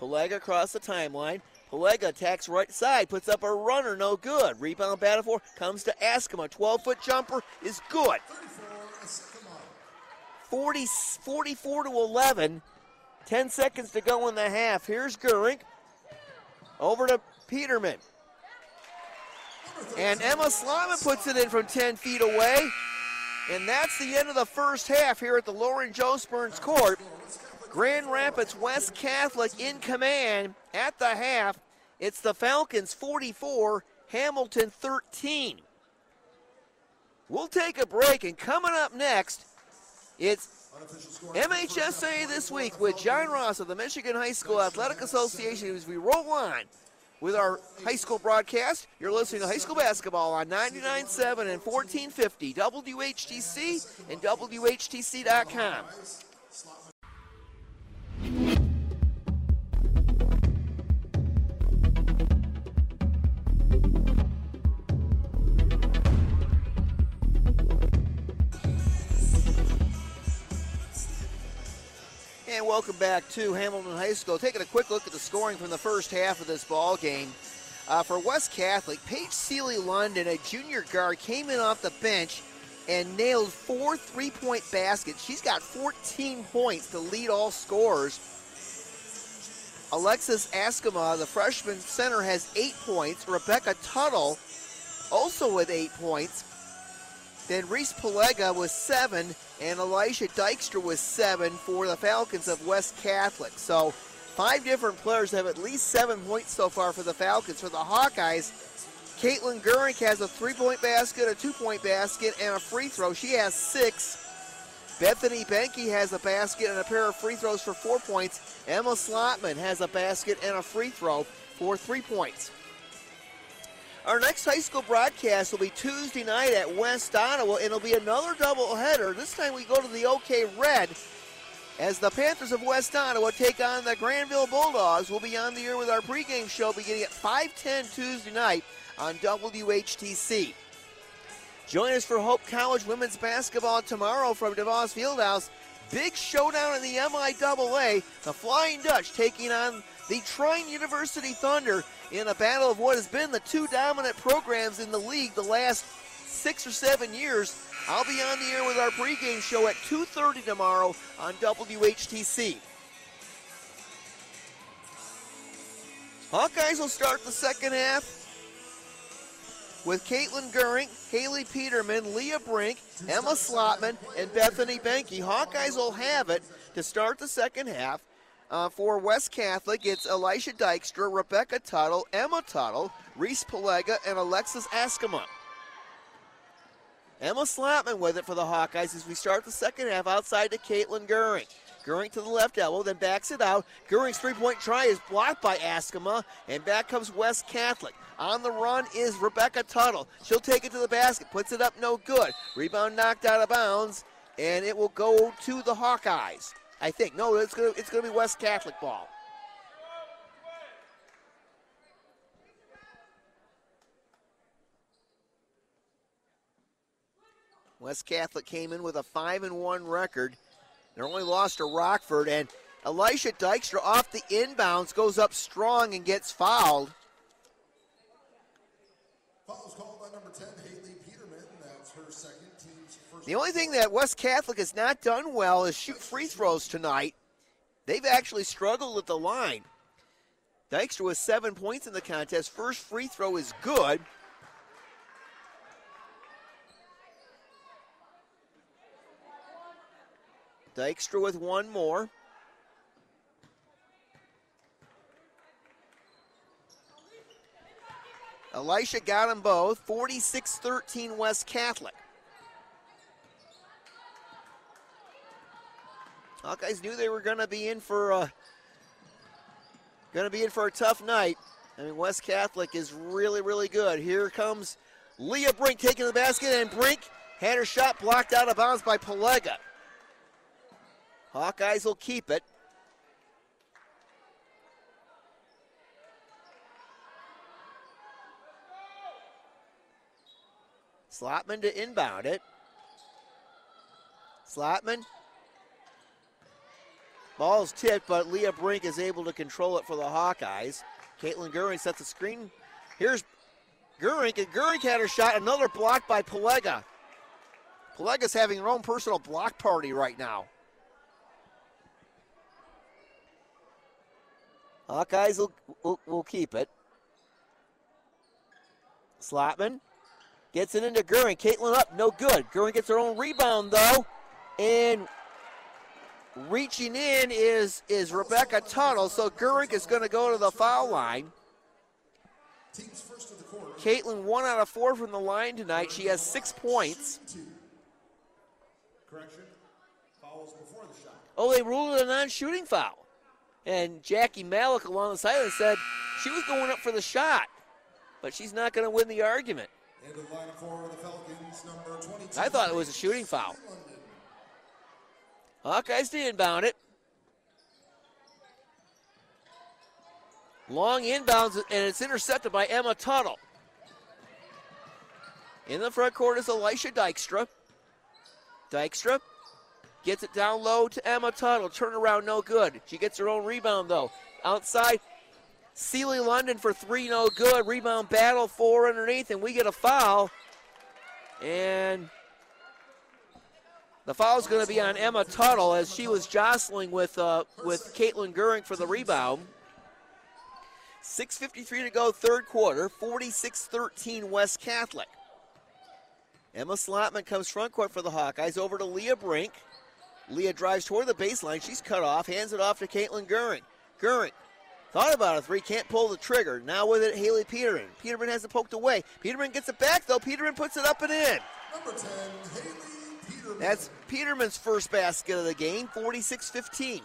Pelega across the timeline. Pelega attacks right side, puts up a runner, no good. Rebound battle for comes to Askema. 12 foot jumper is good. 40, 44 to 11. 10 seconds to go in the half. Here's Goering. Over to Peterman. And Emma Slotman puts it in from 10 feet away. And that's the end of the first half here at the Lauren Joe Spurns Court. Grand Rapids West Catholic in command at the half. It's the Falcons 44, Hamilton 13. We'll take a break, and coming up next, it's. MHSA this week with John Ross of the Michigan High School Athletic Association as we roll on with our high school broadcast. You're listening to high school basketball on 99.7 and 1450 WHTC and WHTC.com. And welcome back to Hamilton High School. Taking a quick look at the scoring from the first half of this ball game. Uh, for West Catholic, Paige Seeley London, a junior guard, came in off the bench and nailed four three-point baskets. She's got 14 points to lead all scorers. Alexis Askema, the freshman center, has eight points. Rebecca Tuttle, also with eight points. Then Reese Pelega with seven, and Elisha Dykstra with seven for the Falcons of West Catholic. So five different players have at least seven points so far for the Falcons. For the Hawkeyes, Caitlin Goering has a three-point basket, a two-point basket, and a free throw. She has six. Bethany Benke has a basket and a pair of free throws for four points. Emma Slotman has a basket and a free throw for three points. Our next high school broadcast will be Tuesday night at West Ottawa, and it'll be another doubleheader. This time we go to the OK Red as the Panthers of West Ottawa take on the Granville Bulldogs. We'll be on the air with our pregame show beginning at 5:10 Tuesday night on WHTC. Join us for Hope College women's basketball tomorrow from DeVos Fieldhouse. Big showdown in the MIAA. The Flying Dutch taking on the Trine University Thunder in a battle of what has been the two dominant programs in the league the last six or seven years. I'll be on the air with our pregame show at 2.30 tomorrow on WHTC. Hawkeyes will start the second half with Caitlin Goering, Haley Peterman, Leah Brink, Emma Slotman, and Bethany Benke. Hawkeyes will have it to start the second half. Uh, for West Catholic, it's Elisha Dykstra, Rebecca Tuttle, Emma Tuttle, Reese Pelega, and Alexis Askema. Emma Slotman with it for the Hawkeyes as we start the second half outside to Caitlin Goering. Goering to the left elbow, then backs it out. Goering's three point try is blocked by Askema, and back comes West Catholic. On the run is Rebecca Tuttle. She'll take it to the basket, puts it up, no good. Rebound knocked out of bounds, and it will go to the Hawkeyes. I think. No, it's gonna it's gonna be West Catholic ball. West Catholic came in with a five and one record. They only lost to Rockford, and Elisha Dykstra off the inbounds goes up strong and gets fouled. Fouls called by number 10, Haley Peterman. That's her second team's first. The only thing that West Catholic has not done well is shoot free throws tonight. They've actually struggled at the line. Dykstra with seven points in the contest. First free throw is good. Dykstra with one more. Elisha got them both. 46 13 West Catholic. Hawkeyes knew they were going to be in for uh, a going to be in for a tough night. I mean, West Catholic is really, really good. Here comes Leah Brink taking the basket, and Brink had her shot blocked out of bounds by Pelega. Hawkeyes will keep it. Slotman to inbound it. Slotman. Ball's tipped, but Leah Brink is able to control it for the Hawkeyes. Caitlin Goering sets the screen. Here's Goering, and Goering had her shot. Another block by Pelega. Pelega's having her own personal block party right now. Hawkeyes will, will, will keep it. Slotman gets it into Goering. Caitlin up, no good. Goering gets her own rebound though, and reaching in is is Rebecca Tuttle. So Goering is going to go to the foul line. Team's first of the quarter. Caitlin one out of four from the line tonight. She has six points. Correction. Fouls before the shot. Oh, they ruled it a non-shooting foul. And Jackie Malik along the sideline said she was going up for the shot, but she's not going to win the argument. The line for the Falcons, number 22. I thought it was a shooting foul. Hawkeyes to inbound it. Long inbounds, and it's intercepted by Emma Tuttle. In the front court is Elisha Dykstra. Dykstra gets it down low to Emma Tuttle. Turnaround, no good. She gets her own rebound, though. Outside, Sealy London for three, no good. Rebound battle, four underneath, and we get a foul. And the foul is going to be on Emma Tuttle as she was jostling with uh, with Caitlin Goering for the rebound. 6.53 to go, third quarter, 46 13 West Catholic. Emma Slotman comes front court for the Hawkeyes over to Leah Brink. Leah drives toward the baseline. She's cut off, hands it off to Caitlin Goering. Goering thought about a three, can't pull the trigger. Now with it, Haley Peterman. Peterman has it poked away. Peterman gets it back, though. Peterman puts it up and in. Number 10, Haley Peterman. That's Peterman's first basket of the game, 46 15.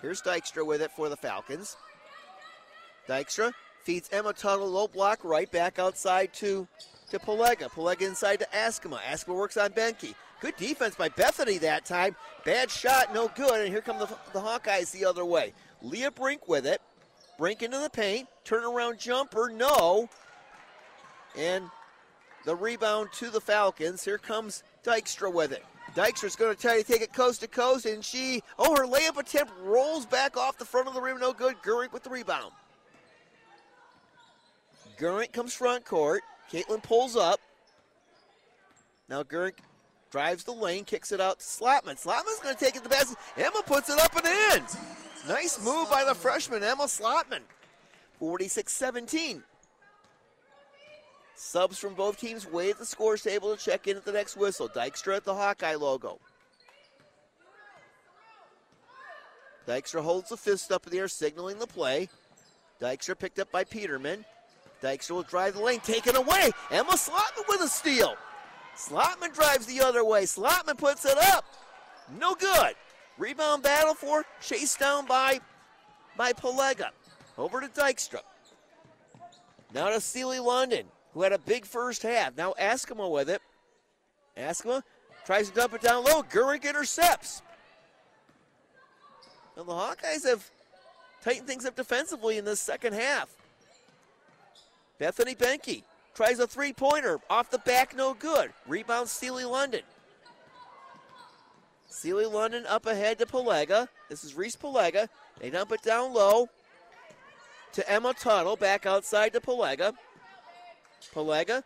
Here's Dykstra with it for the Falcons. Dykstra feeds Emma Tuttle, low block right, back outside to, to Pelega. Pelega inside to Askema. Askema works on Benke. Good defense by Bethany that time. Bad shot, no good. And here come the, the Hawkeyes the other way. Leah Brink with it. Brink into the paint. Turnaround jumper, no. And the rebound to the Falcons. Here comes Dykstra with it. Dykstra's going to try to take it coast to coast, and she, oh, her layup attempt rolls back off the front of the rim, no good. Gurink with the rebound. Gurink comes front court. Caitlin pulls up. Now Gurink drives the lane, kicks it out to Slotman. Slotman's going to take it to the basket. Emma puts it up and in. Nice move by the freshman, Emma Slotman. 46 17. Subs from both teams wait at the scores table to check in at the next whistle. Dykstra at the Hawkeye logo. Dykstra holds the fist up in the air, signaling the play. Dykstra picked up by Peterman. Dykstra will drive the lane, taken away. Emma Slotman with a steal. Slotman drives the other way. Slotman puts it up. No good. Rebound battle for, chased down by, by Pelega. Over to Dykstra. Now to Sealy London, who had a big first half. Now Askema with it. Askema tries to dump it down low. Gurink intercepts. Now the Hawkeyes have tightened things up defensively in this second half. Bethany Benke tries a three pointer off the back, no good. Rebound Sealy London. Sealy London up ahead to Pelega. This is Reese Pelega. They dump it down low to Emma Tuttle. Back outside to Pelega. Pelega.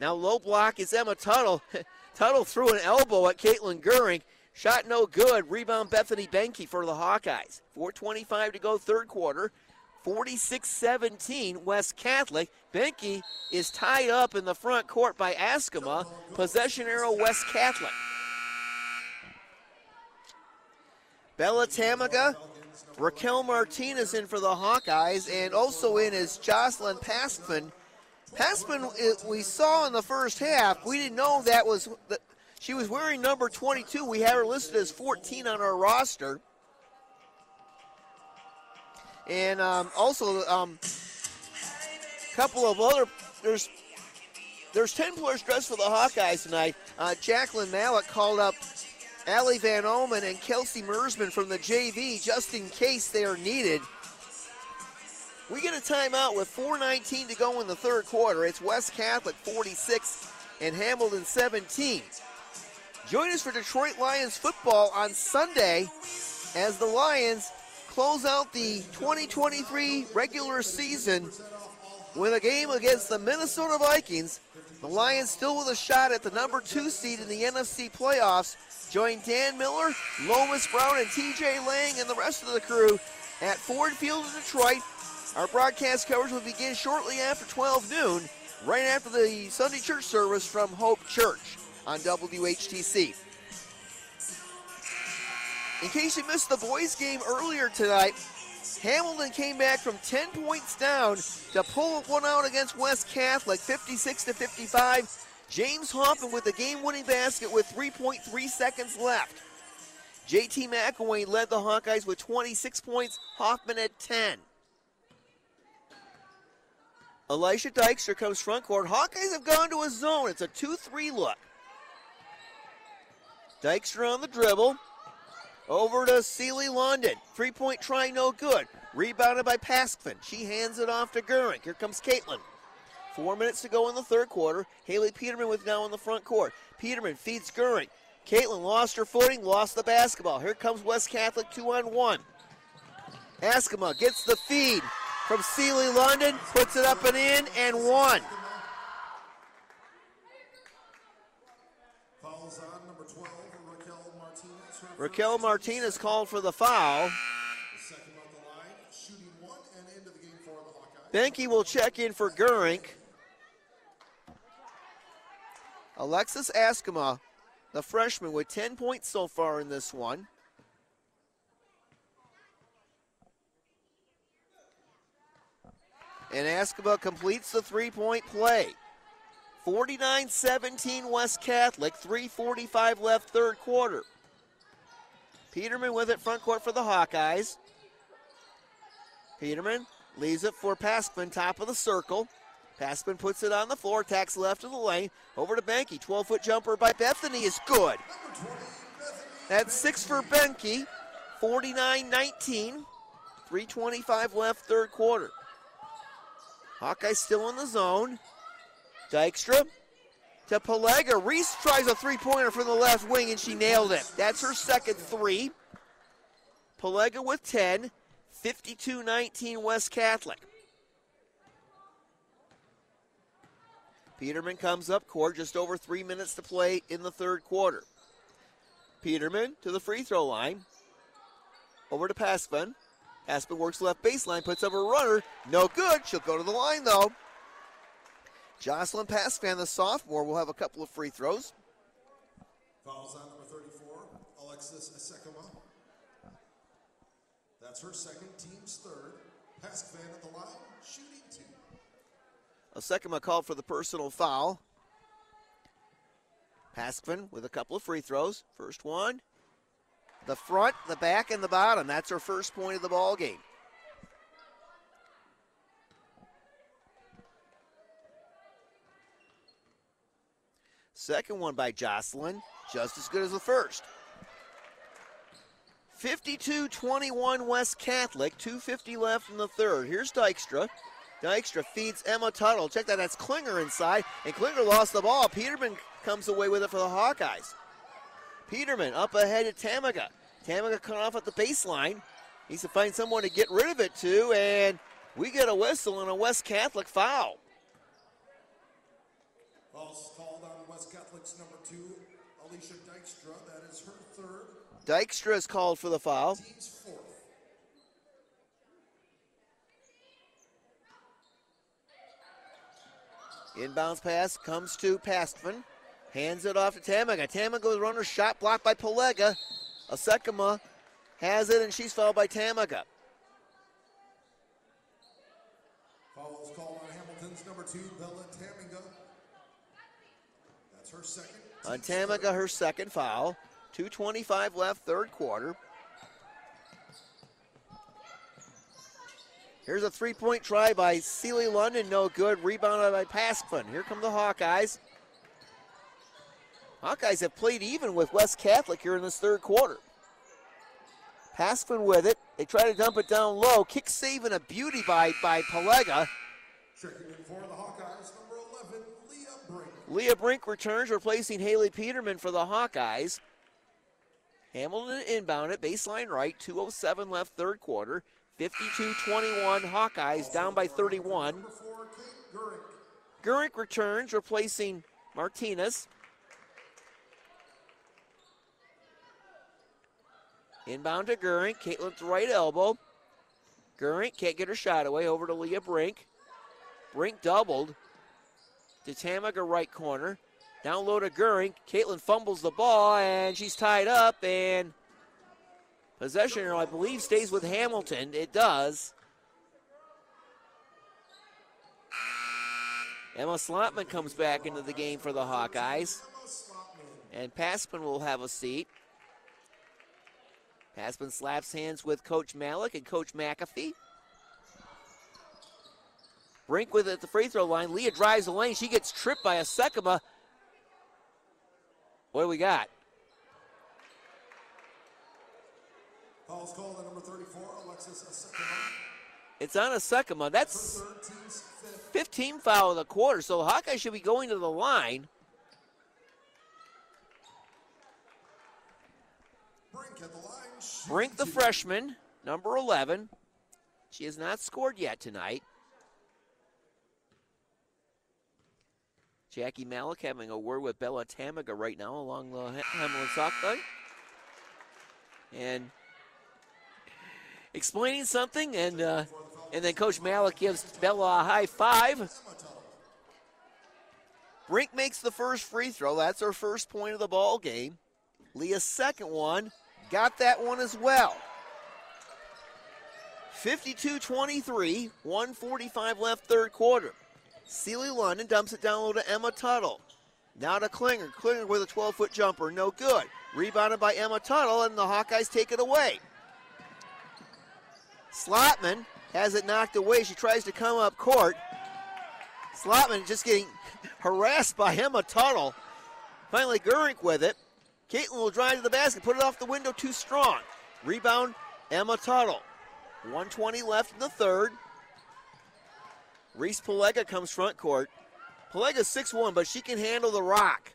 Now low block is Emma Tuttle. Tuttle threw an elbow at Caitlin Gurink. Shot no good. Rebound Bethany Benke for the Hawkeyes. 4.25 to go, third quarter. 46 17, West Catholic. Benke is tied up in the front court by Askema. Possession arrow, West Catholic. Bella Tamaga, Raquel Martinez in for the Hawkeyes, and also in is Jocelyn Paskman. Paskman, uh, we saw in the first half, we didn't know that was she was wearing number 22. We had her listed as 14 on our roster. And um, also, a um, couple of other there's there's 10 players dressed for the Hawkeyes tonight. Uh, Jacqueline Mallett called up Allie Van Omen and Kelsey Mersman from the JV just in case they are needed. We get a timeout with 4.19 to go in the third quarter. It's West Catholic 46 and Hamilton 17. Join us for Detroit Lions football on Sunday as the Lions close out the 2023 regular season with a game against the Minnesota Vikings. The Lions still with a shot at the number two seed in the NFC playoffs. Join Dan Miller, Lomas Brown, and TJ Lang and the rest of the crew at Ford Field in Detroit. Our broadcast coverage will begin shortly after 12 noon, right after the Sunday church service from Hope Church on WHTC. In case you missed the boys' game earlier tonight, Hamilton came back from 10 points down to pull one out against West Catholic, 56 to 55. James Hoffman with the game-winning basket with 3.3 seconds left. JT McElwain led the Hawkeyes with 26 points. Hoffman at 10. Elisha Dykstra comes front court. Hawkeyes have gone to a zone. It's a 2-3 look. Dykstra on the dribble. Over to Sealy London. Three point try, no good. Rebounded by Paskman. She hands it off to Gurink. Here comes Caitlin. Four minutes to go in the third quarter. Haley Peterman with now in the front court. Peterman feeds Gurink. Caitlin lost her footing, lost the basketball. Here comes West Catholic two on one. Askema gets the feed from Sealy London, puts it up and in, and one. Raquel Martinez called for the foul. Benke will check in for Gurink. Alexis Askema, the freshman, with 10 points so far in this one. And Askema completes the three point play. 49 17 West Catholic, 3.45 left, third quarter. Peterman with it front court for the Hawkeyes. Peterman leaves it for Paskman, top of the circle. Paskman puts it on the floor, tacks left of the lane. Over to Benke. 12 foot jumper by Bethany is good. That's six for Benke. 49 19. 325 left, third quarter. Hawkeye still in the zone. Dykstra to Pelega. Reese tries a three pointer from the left wing and she nailed it. That's her second three. Pelega with 10, 52 19 West Catholic. Peterman comes up court, just over three minutes to play in the third quarter. Peterman to the free throw line. Over to Paskman. Paskman works left baseline, puts up a runner. No good. She'll go to the line though. Jocelyn Paskman, the sophomore, will have a couple of free throws. Fouls on number 34, Alexis Asekama. That's her second, team's third. Paskman at the line, shooting two. Osekama called for the personal foul. Paskvin with a couple of free throws. First one, the front, the back, and the bottom. That's her first point of the ball game. Second one by Jocelyn, just as good as the first. 52 21 West Catholic, 250 left in the third. Here's Dykstra. Dykstra feeds Emma Tuttle. Check that, that's Klinger inside, and Klinger lost the ball. Peterman comes away with it for the Hawkeyes. Peterman up ahead at Tamaga. Tamaga cut off at the baseline. Needs to find someone to get rid of it to, and we get a whistle and a West Catholic foul. False called Catholic's number two, Alicia Dykstra. That is her third, Dykstra is called for the foul. team's fourth. Inbounds pass comes to Pastman. Hands it off to Tamaga. Tamaga with runner shot blocked by Pelega. Asekama has it and she's fouled by Tamaga. Foul is called on Hamilton's number two, Bella Taminga. That's her second. On. Tamaga, her second foul. 2.25 left, third quarter. Here's a three point try by Sealy London, no good. Rebounded by Paspin. Here come the Hawkeyes. Hawkeyes have played even with West Catholic here in this third quarter. Paspin with it. They try to dump it down low. Kick save and a beauty by, by Pelega. Leah Brink returns, replacing Haley Peterman for the Hawkeyes. Hamilton inbound at baseline right, 207 left, third quarter. 52 21, Hawkeyes down by 31. Number four, Kate Gurrick. Gurink returns, replacing Martinez. Inbound to Gurink. Caitlin's right elbow. Gurink can't get her shot away. Over to Leah Brink. Brink doubled to Tamaga right corner. Down low to Gurink. Caitlin fumbles the ball and she's tied up and possession, I believe, stays with Hamilton. It does. Emma Slotman comes back into the game for the Hawkeyes. And Paspin will have a seat. Paspin slaps hands with Coach Malik and Coach McAfee. Brink with it at the free throw line. Leah drives the lane. She gets tripped by a Sekema. What do we got? Foul's called on number 34, Alexis Asekima. It's on a Sekema. That's Third team's fifth. 15 foul of the quarter, so Hawkeye should be going to the line. Brink at the line. Brink, the freshman, number 11. She has not scored yet tonight. Jackie Malik having a word with Bella Tamaga right now along the Hamlin sock line. And explaining something, and uh, and then Coach Malik gives Bella a high five. Brink makes the first free throw. That's her first point of the ball game. Leah's second one got that one as well. 52 23, 145 left, third quarter. Sealy London dumps it down low to Emma Tuttle. Now to Klinger. Klinger with a 12 foot jumper, no good. Rebounded by Emma Tuttle, and the Hawkeyes take it away. Slotman has it knocked away. She tries to come up court. Slotman just getting harassed by Emma Tuttle. Finally, Gurink with it. Caitlin will drive to the basket, put it off the window too strong. Rebound, Emma Tuttle. 120 left in the third. Reese Pelega comes front court. Pelega's 6'1, but she can handle the rock.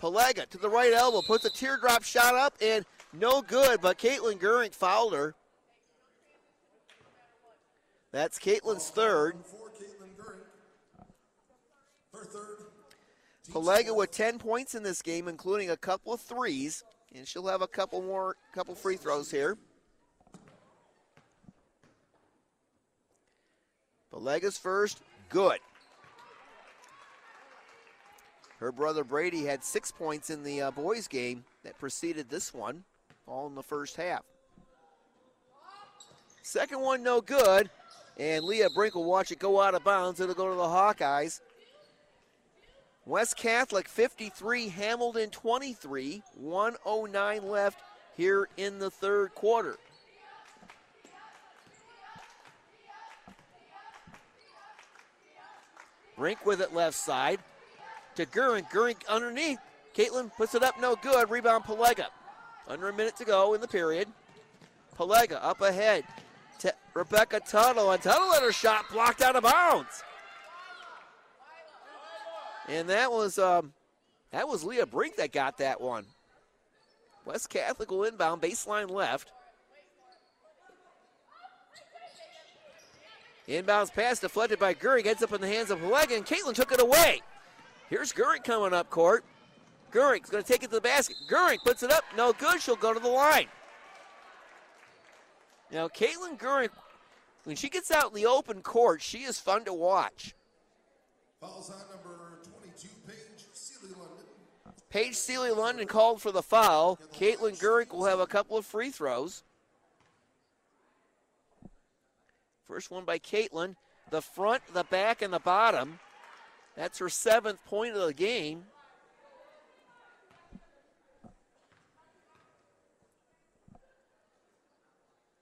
Pelega to the right elbow, puts a teardrop shot up, and no good, but Caitlin Gurink fouled her. That's Caitlin's third. Pelega with 10 points in this game, including a couple of threes, and she'll have a couple more, couple free throws here. Pelega's first, good. Her brother Brady had six points in the uh, boys' game that preceded this one, all in the first half. Second one, no good, And Leah Brink will watch it go out of bounds. It'll go to the Hawkeyes. West Catholic 53, Hamilton 23, 109 left here in the third quarter. Brink with it left side to Gurink. Gurink underneath. Caitlin puts it up, no good. Rebound Pelega. Under a minute to go in the period. Pelega up ahead Rebecca Tuttle, and Tuttle let her shot blocked out of bounds. And that was um, that was Leah Brink that got that one. West Catholic will inbound, baseline left. Inbounds pass deflected by Gurink, ends up in the hands of Pelega, and Caitlin took it away. Here's Gurink coming up court. Gurink's going to take it to the basket. Gurink puts it up, no good. She'll go to the line. Now, Caitlin Gurink, when she gets out in the open court, she is fun to watch. Fouls on number 22, Paige Sealy London. Paige Sealy London called for the foul. Caitlin Gurink will have a couple of free throws. First one by Caitlin. The front, the back, and the bottom. That's her seventh point of the game.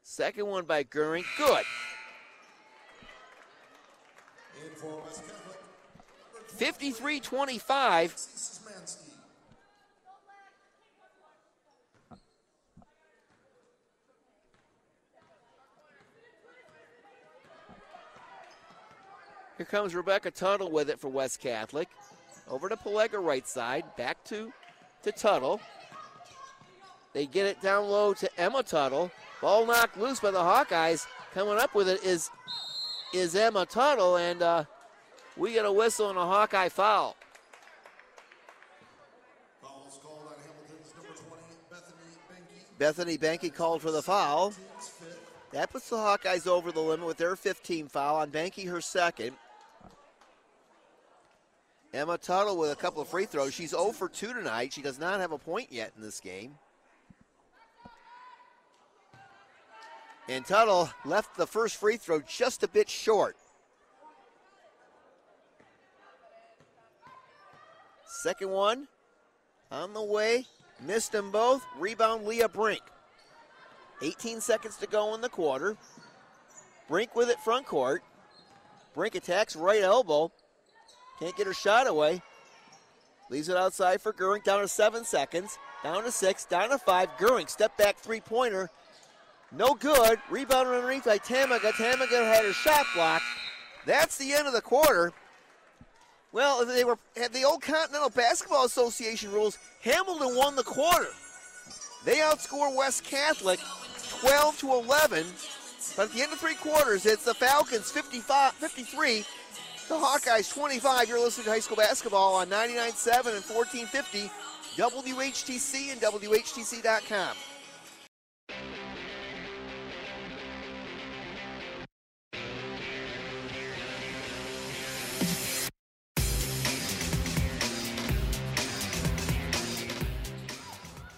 Second one by Gurink. Good. In for West Catholic, 53 25. Here comes Rebecca Tuttle with it for West Catholic. Over to Pelega right side. Back to, to Tuttle. They get it down low to Emma Tuttle. Ball knocked loose by the Hawkeyes. Coming up with it is is Emma Tuttle, and uh, we get a whistle and a Hawkeye foul. Fouls called on Hamilton's number 20, Bethany Benke called for the foul. That puts the Hawkeyes over the limit with their 15 foul on Benke, her second. Emma Tuttle with a couple of free throws. She's 0 for 2 tonight. She does not have a point yet in this game. And Tuttle left the first free throw just a bit short. Second one on the way. Missed them both. Rebound Leah Brink. 18 seconds to go in the quarter. Brink with it front court. Brink attacks right elbow. Can't get her shot away. Leaves it outside for Gurink. Down to seven seconds. Down to six. Down to five. Gurink step back three pointer. No good. Rebound underneath by Tamaga. Tamaga had her shot blocked. That's the end of the quarter. Well, they were the old Continental Basketball Association rules, Hamilton won the quarter. They outscore West Catholic 12 to 11. But at the end of three quarters, it's the Falcons 55, 53, the Hawkeyes 25. You're listening to high school basketball on 99.7 and 1450 WHTC and WHTC.com.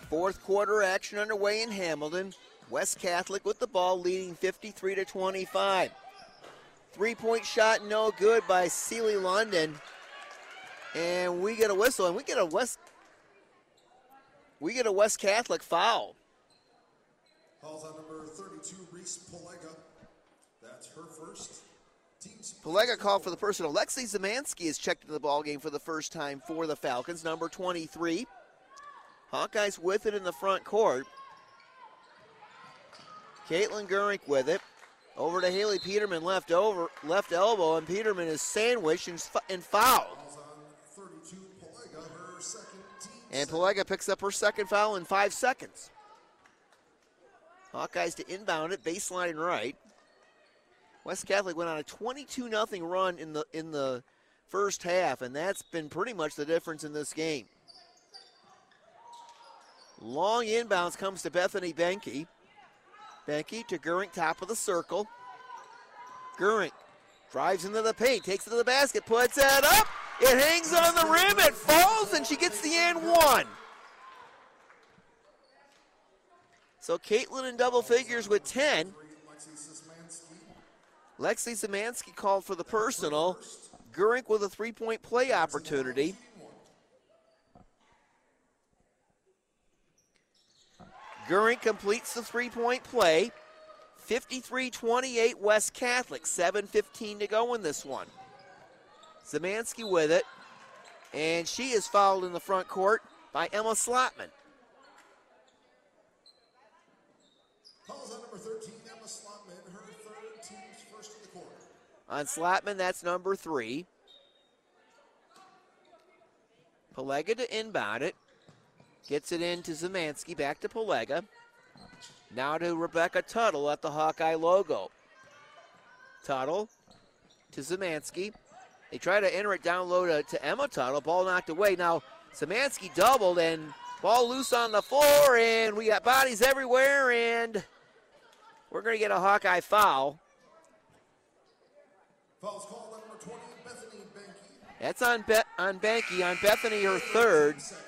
Fourth quarter action underway in Hamilton. West Catholic with the ball leading 53 to 25. Three point shot no good by Sealy London. And we get a whistle and we get a West we get a West Catholic foul. Fouls on number 32, Reese Pelega. That's her first. Team's Pelega called for the personal. Lexi Szymanski is checked into the ball game for the first time for the Falcons, number 23. Hawkeyes with it in the front court. Caitlin Gurink with it. Over to Haley Peterman, left over, left elbow, and Peterman is sandwiched and, and fouled. Fouls on 32, Pelega, her second team. And Pelega picks up her second foul in five seconds. Hawkeyes to inbound it, baseline right. West Catholic went on a 22 0 run in the in the first half, and that's been pretty much the difference in this game. Long inbounds comes to Bethany Benke. Benke to Gurink, top of the circle. Gurink drives into the paint, takes it to the basket, puts it up. It hangs on the rim, it falls, and she gets the and one. So Caitlin in double figures with 10. Lexi Szymanski. Called for the personal. Gurink with a three point play opportunity. Gurink completes the three point play. 53 28 West Catholic, 7.15 to go in this one. Szymanski with it, and she is fouled in the front court by Emma Slotman. Calls on number 13, Emma Slotman, her third team's first of the quarter. On Slotman, that's number three. Pelega to inbound it. Gets it in to Szymanski, back to Pelega. Now to Rebecca Tuttle at the Hawkeye logo. Tuttle to Szymanski. They try to enter it down low to, to Emma Tuttle. Ball knocked away. Now Szymanski doubled and ball loose on the floor, and we got bodies everywhere, and we're going to get a Hawkeye foul. Fouls called on number 20, Bethany Benke. That's on Be- on Benke, on Bethany, her third. Second.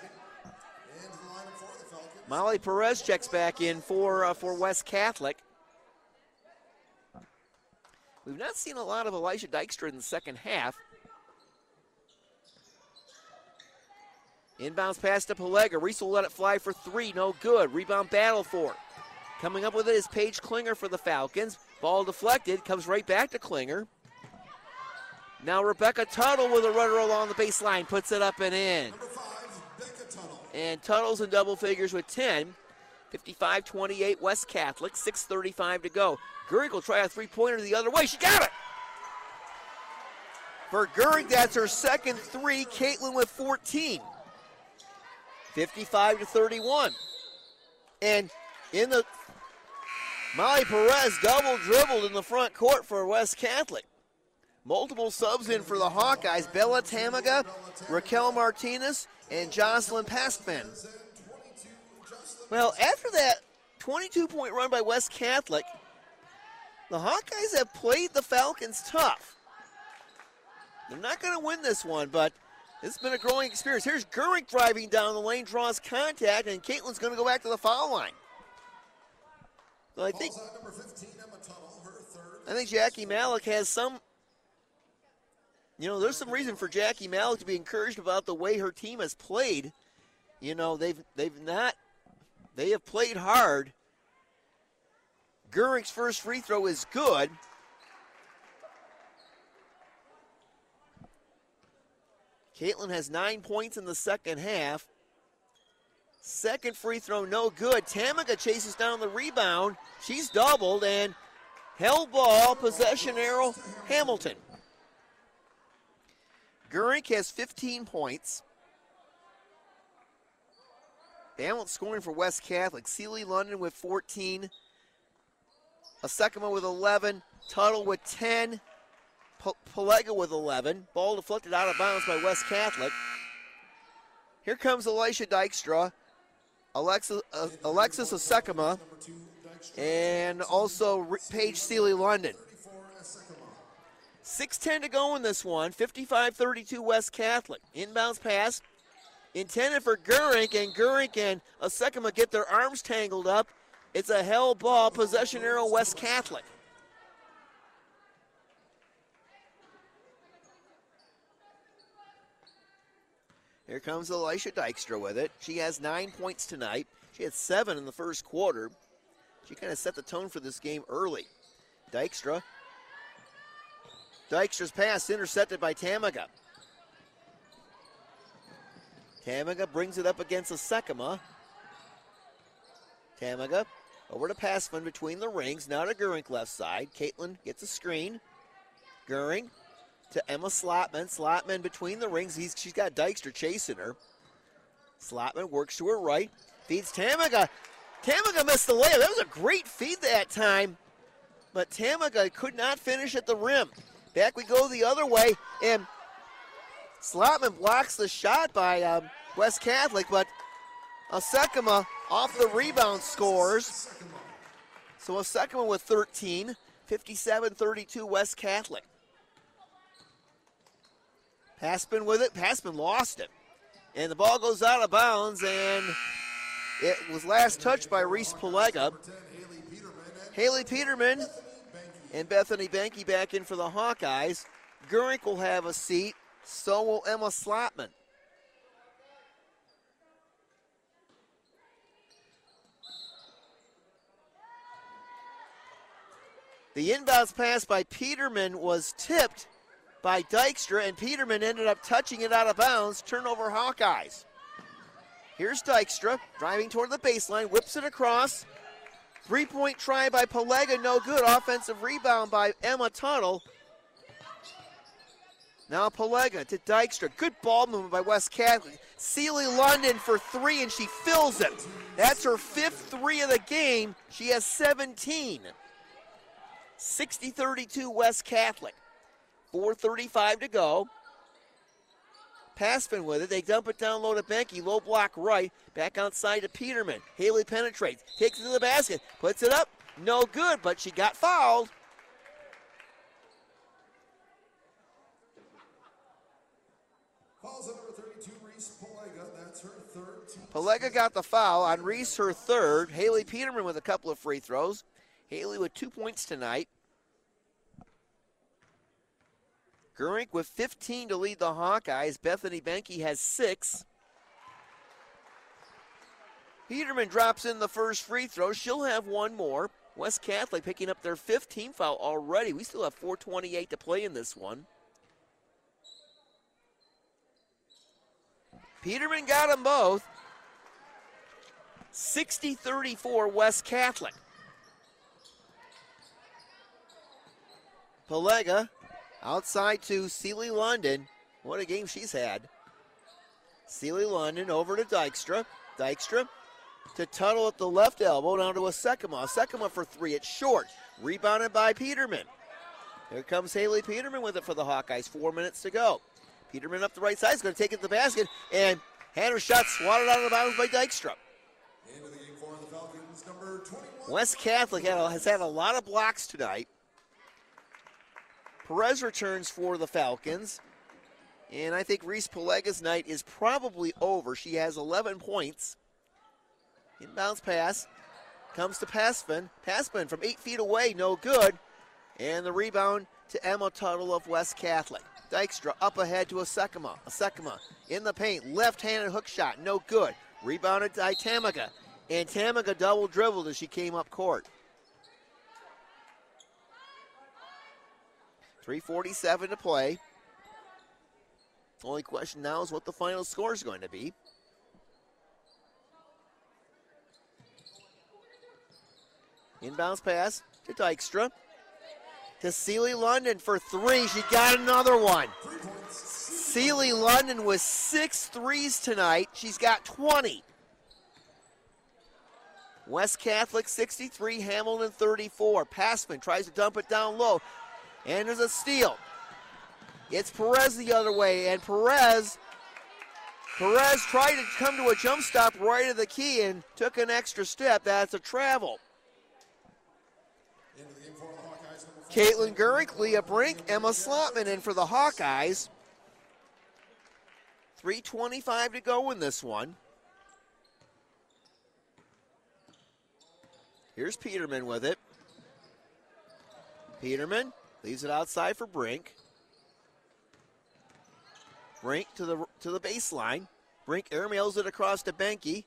And to the lineup for the Falcons. Molly Perez checks back in for uh, for West Catholic. We've not seen a lot of Elisha Dykstra in the second half. Inbounds pass to Pelega. Reese will let it fly for three. No good. Rebound battle for it. Coming up with it is Paige Klinger for the Falcons. Ball deflected. Comes right back to Klinger. Now Rebecca Tuttle with a runner along the baseline. Puts it up and in. And Tuttle's in double figures with 10. 55 28 West Catholic, 6.35 to go. Gurink will try a three pointer the other way. She got it! For Gurink, that's her second three. Caitlin with 14. 55 to 31. And in the Molly Perez double dribbled in the front court for West Catholic. Multiple subs in for the Hawkeyes. Bella Tamaga, Raquel Martinez, and Jocelyn Paskman. And 22, Jocelyn. Well, after that 22 point run by West Catholic, the Hawkeyes have played the Falcons tough. They're not going to win this one, but it's been a growing experience. Here's Gurink driving down the lane, draws contact, and Caitlin's going to go back to the foul line. So I think Calls on number 15, Emma Tuttle, her third. I think Jackie Malik has some. You know, there's some reason for Jackie Malik to be encouraged about the way her team has played. You know, they've they've not they have played hard. Gurink's first free throw is good. Caitlin has nine points in the second half. Second free throw, no good. Tamaga chases down the rebound. She's doubled and held ball, possession arrow, Hamilton. Gurink has 15 points. Balance scoring for West Catholic. Sealy London with 14. Askema with 11. Tuttle with 10. P- Pelega with 11. Ball deflected out of bounds by West Catholic. Here comes Elisha Dykstra. Alexis, uh, Alexis Dykstra. And also Paige Sealy London. 34, Askema. 6.10 to go in this one. 55 32 West Catholic. Inbounds pass intended for Gurink, and Gurink and Askema get their arms tangled up. It's a hell ball, possession arrow, West Catholic. Here comes Elisha Dykstra with it. She has nine points tonight. She had seven in the first quarter. She kind of set the tone for this game early. Dykstra Dykstra's pass intercepted by Tamaga. Tamaga brings it up against Askema. Tamaga over to Passman between the rings. Now to Gurink left side. Caitlin gets a screen. Gurink to Emma Slotman. Slotman between the rings. He's, she's got Dykstra chasing her. Slotman works to her right. Feeds Tamaga. Tamaga missed the layup. That was a great feed that time. But Tamaga could not finish at the rim. Back we go the other way, and Slotman blocks the shot by um, West Catholic, but Askema off the rebound scores. So Askema with 13, 57-32 West Catholic. Passman with it. Passman lost it. And the ball goes out of bounds, and it was last touched by Reese Pelega. 10, Haley Peterman. And Bethany Benke back in for the Hawkeyes. Gurink will have a seat. So will Emma Slotman. The inbounds pass by Peterman was tipped by Dykstra, and Peterman ended up touching it out of bounds. Turnover Hawkeyes. Here's Dykstra driving toward the baseline, whips it across. Three point try by Pelega, no good. Offensive rebound by Emma Tuttle. Now Pelega to Dykstra. Good ball movement by West Catholic. Sealy London for three, and she fills it. That's her fifth three of the game. She has 17. 60 32 West Catholic. 4.35 to go. Passman with it. They dump it down low to Benke. Low block right. Back outside to Peterman. Haley penetrates. Takes it to the basket. Puts it up. No good, but she got fouled. Fouls on number 32, Reese Pelega. That's her third. team. Got the foul on Reese, her third. Haley Peterman with a couple of free throws. Haley with two points tonight. Gurink with 15 to lead the Hawkeyes. Bethany Benke has six. Peterman drops in the first free throw. She'll have one more. West Catholic picking up their 15th foul already. We still have 4.28 to play in this one. Peterman got them both. 60 34 West Catholic. Pelega outside to Sealy London. What a game she's had. Sealy London over to Dykstra. Dykstra to Tuttle at the left elbow down to a Sekema. A Sekema for three. It's short. Rebounded by Peterman. Here comes Haley Peterman with it for the Hawkeyes. Four minutes to go. Peterman up the right side is going to take it to the basket and had her shot swatted out of the bounds by Dykstra. Into the game for the Falcons, number 21. West Catholic has had a lot of blocks tonight. Perez returns for the Falcons. And I think Reese Pelega's night is probably over. She has 11 points. Inbounds pass. Comes to Passman. Passman from eight feet away, no good. And the rebound to Emma Tuttle of West Catholic. Dykstra up ahead to a Sekema. In the paint. Left handed hook shot, no good. Rebounded by Tamaga. And Tamaga double dribbled as she came up court. 347 to play. Only question now is what the final score is going to be. Inbounds pass to Dykstra. To Sealy London for three. She got another one. Sealy London with six threes tonight. She's got 20. West Catholic 63, Hamilton 34. Passman tries to dump it down low. And there's a steal. It's Perez the other way, and Perez Perez tried to come to a jump stop right at the key and took an extra step. That's a travel. Into the game for the Hawkeyes, number 14. Caitlin Gurink, Leah Brink, Emma Slotman in for the Hawkeyes. 3.25 to go in this one. Here's Peterman with it. Peterman leaves it outside for Brink. Brink to the to the baseline. Brink airmails it across to Benke.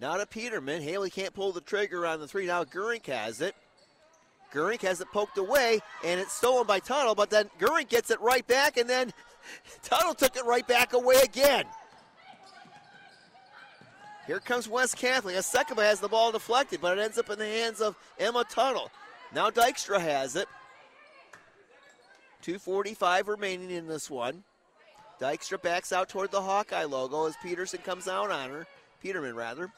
Now to Peterman. Haley can't pull the trigger on the three. Now Gurink has it. Gurink has it poked away, and it's stolen by Tuttle, but then Gurink gets it right back, and then Tuttle took it right back away again. Here comes West Catholic. Sekaba has the ball deflected, but it ends up in the hands of Emma Tuttle. Now Dykstra has it. 2.45 remaining in this one. Dykstra backs out toward the Hawkeye logo as Peterson comes out on her. Peterman, rather.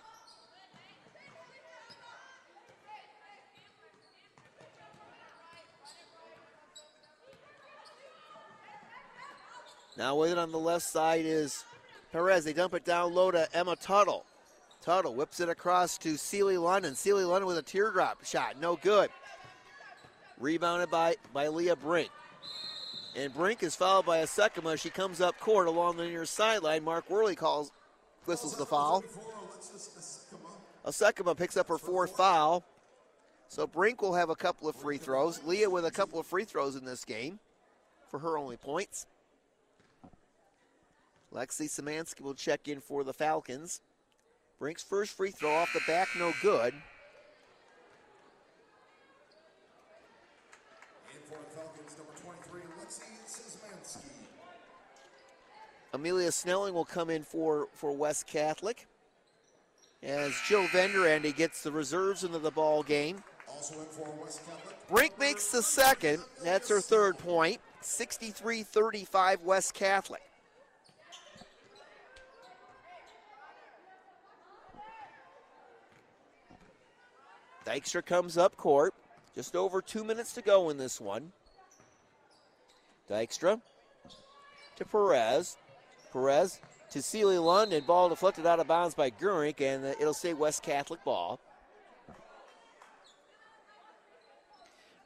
Now with it on the left side is Perez. They dump it down low to Emma Tuttle. Tuttle whips it across to Seely London. Seely London with a teardrop shot. No good. Rebounded by, by Leah Brink. And Brink is fouled by a Sekema. She comes up court along the near sideline. Mark Worley calls, whistles the foul. 34, Alexis Askema. Picks up her fourth foul. So Brink will have a couple of free throws. Leah with a couple of free throws in this game for her only points. Lexi Szymanski will check in for the Falcons. Brink's first free throw off the back, no good. In for the Falcons, number 23, Lexi Szymanski. Amelia Snelling will come in for, for West Catholic as Jill Vanderandy gets the reserves into the ball game. Also in for West Catholic. Brink makes the second. That's her third point. 63 35 West Catholic. Dykstra comes up court. Just over two minutes to go in this one. Dykstra to Perez. Perez to Sealy London. Ball deflected out of bounds by Gurink, and it'll say West Catholic ball.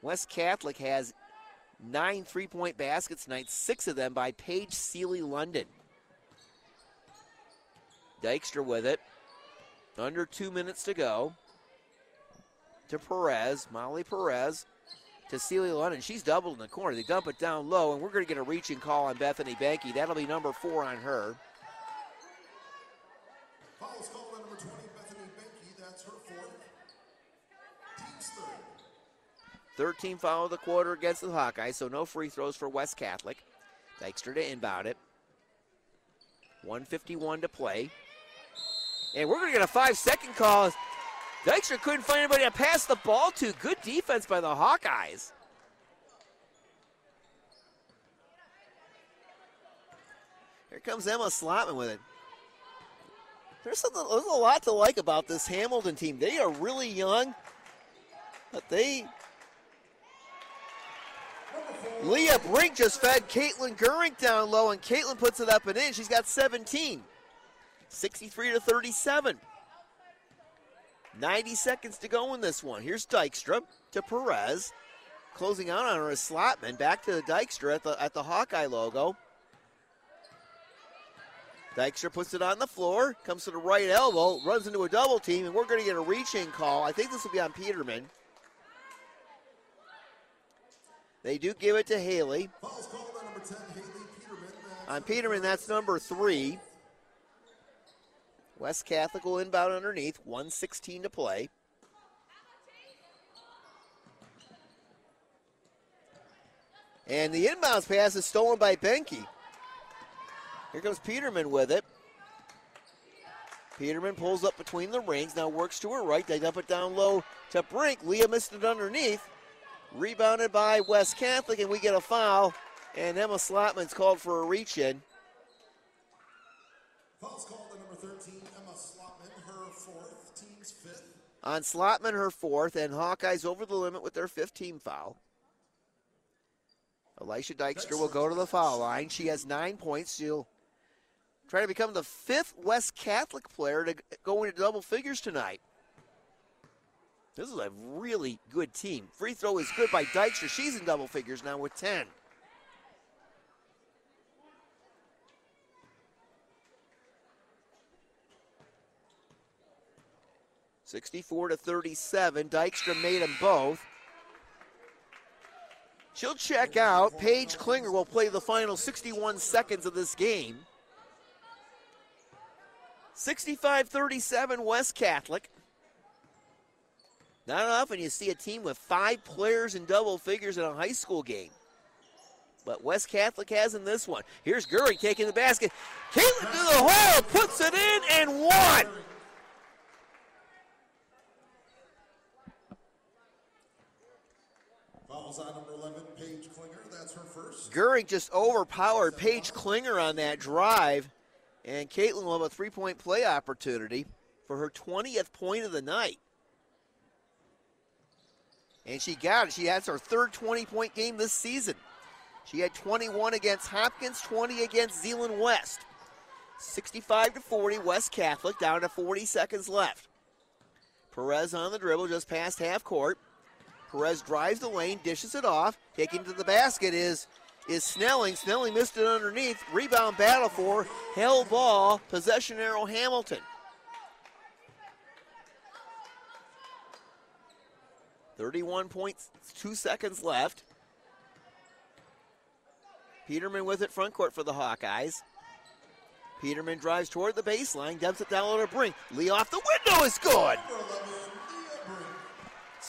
West Catholic has nine three point baskets tonight, six of them by Paige Sealy London. Dykstra with it. Under two minutes to go. To Perez, Molly Perez to Celia London. She's doubled in the corner. They dump it down low, and we're going to get a reaching call on Bethany Benke. That'll be number four on her. Fouls called on number 20, Bethany Benke. That's her fourth. Team's third. 13 foul of the quarter against the Hawkeyes, so no free throws for West Catholic. Dykstra to inbound it. 151 to play. And we're going to get a five second call. Dykstra couldn't find anybody to pass the ball to. Good defense by the Hawkeyes. Here comes Emma Slotman with it. There's, something, there's a lot to like about this Hamilton team. They are really young, but they. Leah Brink just fed Caitlin Gurink down low, and Caitlin puts it up and in. She's got 17. 63 to 37. 90 seconds to go in this one. Here's Dykstra to Perez. Closing out on her is Slotman. Back to the Dykstra at the, at the Hawkeye logo. Dykstra puts it on the floor, comes to the right elbow, runs into a double team, and we're going to get a reaching call. I think this will be on Peterman. They do give it to Haley. Fouls called number 10, Haley Peterman. On Peterman, that's number three. West Catholic will inbound underneath, 116 to play. And the inbounds pass is stolen by Benke. Here comes Peterman with it. Peterman pulls up between the rings, now works to her right. They dump it down low to Brink. Leah missed it underneath. Rebounded by West Catholic, and we get a foul. And Emma Slotman's called for a reach in. Fouls called on number 13, On Slotman, her fourth, and Hawkeyes over the limit with their 15 foul. Elisha Dykstra will go to the foul line. She has nine points. She'll try to become the fifth West Catholic player to go into double figures tonight. This is a really good team. Free throw is good by Dykstra. She's in double figures now with 10. Sixty-four to thirty-seven. Dykstra made them both. She'll check out. Paige Klinger will play the final 61 seconds of this game. 65 37 West Catholic. Not often you see a team with five players in double figures in a high school game. But West Catholic has in this one. Here's Gurry taking the basket. Caitlin to the hole, puts it in, and one. Fouls on number 11, Paige Klinger. That's her first. Gurry just overpowered Paige Klinger on that drive. And Caitlin will have a three point play opportunity for her 20th point of the night. And she got it. She has her third 20 point game this season. She had 21 against Hopkins, 20 against Zeeland West. 65 to 40, West Catholic down to 40 seconds left. Perez on the dribble just past half court. Perez drives the lane, dishes it off. Taking to the basket is is Snelling. Snelling missed it underneath. Rebound battle for hell ball. Possession arrow Hamilton. 31.2 seconds left. Peterman with it front court for the Hawkeyes. Peterman drives toward the baseline, dumps it down on the brink. Lee off the window is good.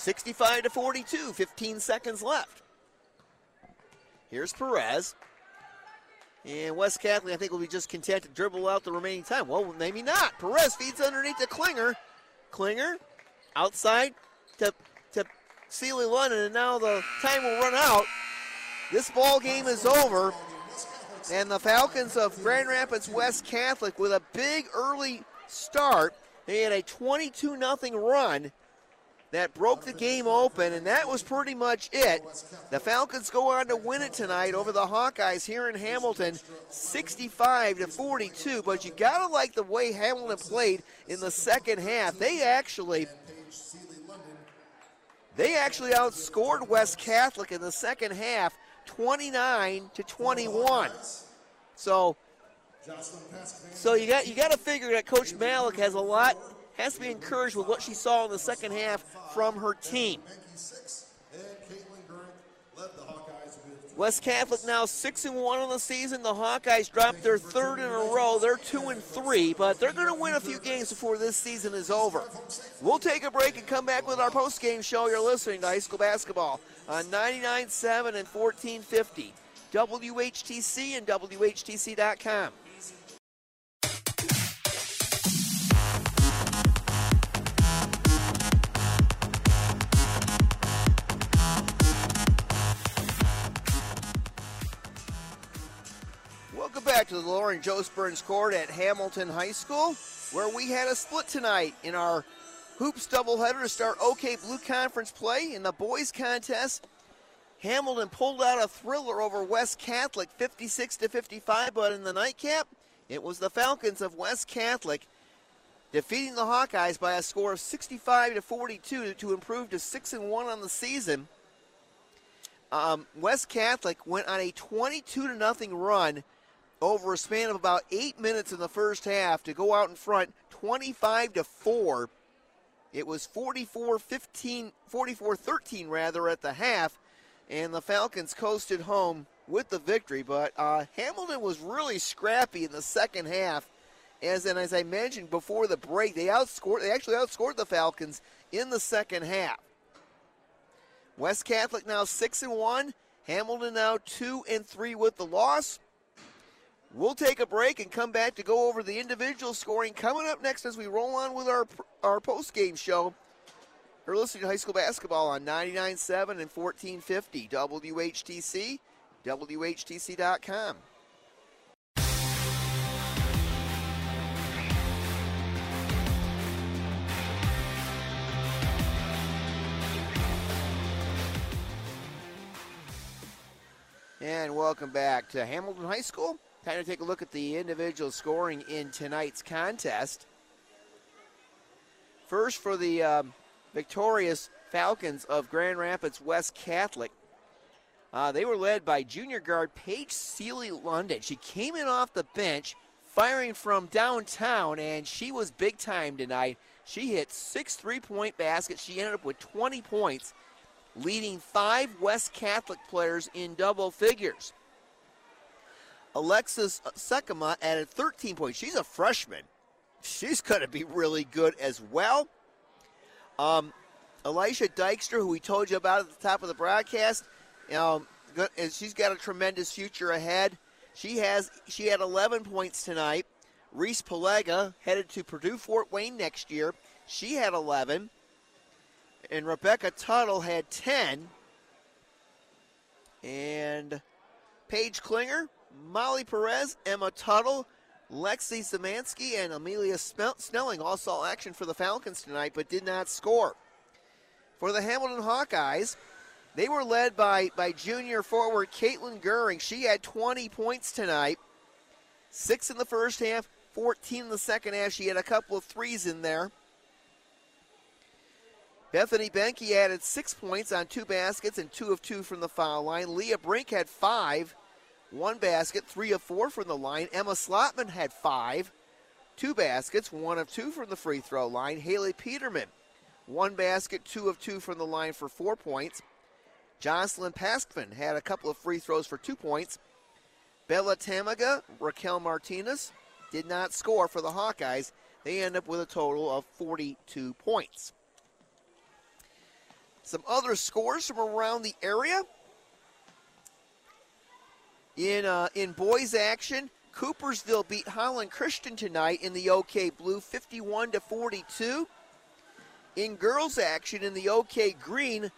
65 to 42, 15 seconds left. Here's Perez. And West Catholic, I think, will be just content to dribble out the remaining time. Well, maybe not. Perez feeds underneath to Klinger. Klinger outside to, to Sealy London, and now the time will run out. This ball game is over. And the Falcons of Grand Rapids West Catholic with a big early start. They had a 22 0 run that broke the game open, and that was pretty much it. The Falcons go on to win it tonight over the Hawkeyes here in Hamilton, 65 to 42. But you gotta like the way Hamilton played in the second half. They actually they actually outscored West Catholic in the second half 29 to 21. So, so you got you got to figure that Coach Malik has a lot has to be encouraged with what she saw in the second half from her team. West Catholic now six and one on the season. The Hawkeyes dropped their third in a row. They're two and three, but they're going to win a few games before this season is over. We'll take a break and come back with our post-game show. You're listening to high school basketball on 99.7 and 1450, WHTC and WHTC.com. back to the Lauren Joe Burns Court at Hamilton High School, where we had a split tonight in our hoops doubleheader to start OK Blue Conference play in the boys contest. Hamilton pulled out a thriller over West Catholic 56 to 55, but in the nightcap, it was the Falcons of West Catholic defeating the Hawkeyes by a score of 65 to 42 to improve to 6 and 1 on the season. Um, West Catholic went on a 22 to nothing run over a span of about eight minutes in the first half to go out in front 25 to 4 it was 44 15 44 13 rather at the half and the falcons coasted home with the victory. But uh, hamilton was really scrappy in the second half. As and as i mentioned before the break they outscored they actually outscored the falcons in the second half. West catholic now 6 and 1 hamilton now 2 and 3 with the loss We'll take a break and come back to go over the individual scoring coming up next as we roll on with our our post game show. You're listening to high school basketball on 99.7 and 1450 WHTC, WHTC.com. And welcome back to Hamilton High School. Time to take a look at the individual scoring in tonight's contest. First for the um, victorious Falcons of Grand Rapids West Catholic. Uh, they were led by junior guard Paige Seeley London. She came in off the bench, firing from downtown, and she was big time tonight. She hit six three point baskets. She ended up with 20 points, leading five West Catholic players in double figures. Alexis Sekema added 13 points. She's a freshman. She's going to be really good as well. Um, Elisha Dykstra, who we told you about at the top of the broadcast, um, she's got a tremendous future ahead. She has she had 11 points tonight. Reese Pelega headed to Purdue Fort Wayne next year. She had 11. And Rebecca Tuttle had 10. And Paige Klinger Molly Perez, Emma Tuttle, Lexi Szymanski, and Amelia Snelling all saw action for the Falcons tonight but did not score. For the Hamilton Hawkeyes, they were led by, by junior forward Caitlin Goering. She had 20 points tonight, six in the first half, 14 in the second half. She had a couple of threes in there. Bethany Benke added six points on two baskets and two of two from the foul line. Leah Brink had five one basket, three of four from the line. Emma Slotman had five, two baskets, one of two from the free throw line. Haley Peterman, one basket, two of two from the line for four points. Jocelyn Paskman had a couple of free throws for two points. Bella Tamaga, Raquel Martinez did not score for the Hawkeyes. They end up with a total of 42 points. Some other scores from around the area. In uh, in boys action, Coopersville beat Holland Christian tonight in the OK Blue 51 to 42. In girls action in the OK Green,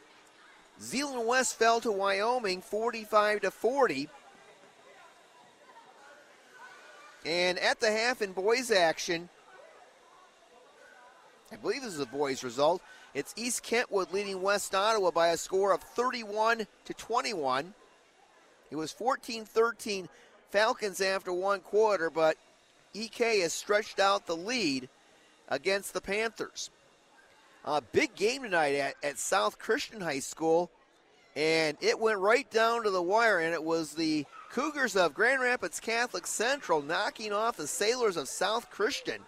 Zeeland West fell to Wyoming 45 to 40. And at the half in boys action, I believe this is a boys result. It's East Kentwood leading West Ottawa by a score of 31 to 21. It was 14-13 Falcons after one quarter, but EK has stretched out the lead against the Panthers. A big game tonight at, at South Christian High School, and it went right down to the wire, and it was the Cougars of Grand Rapids Catholic Central knocking off the Sailors of South Christian.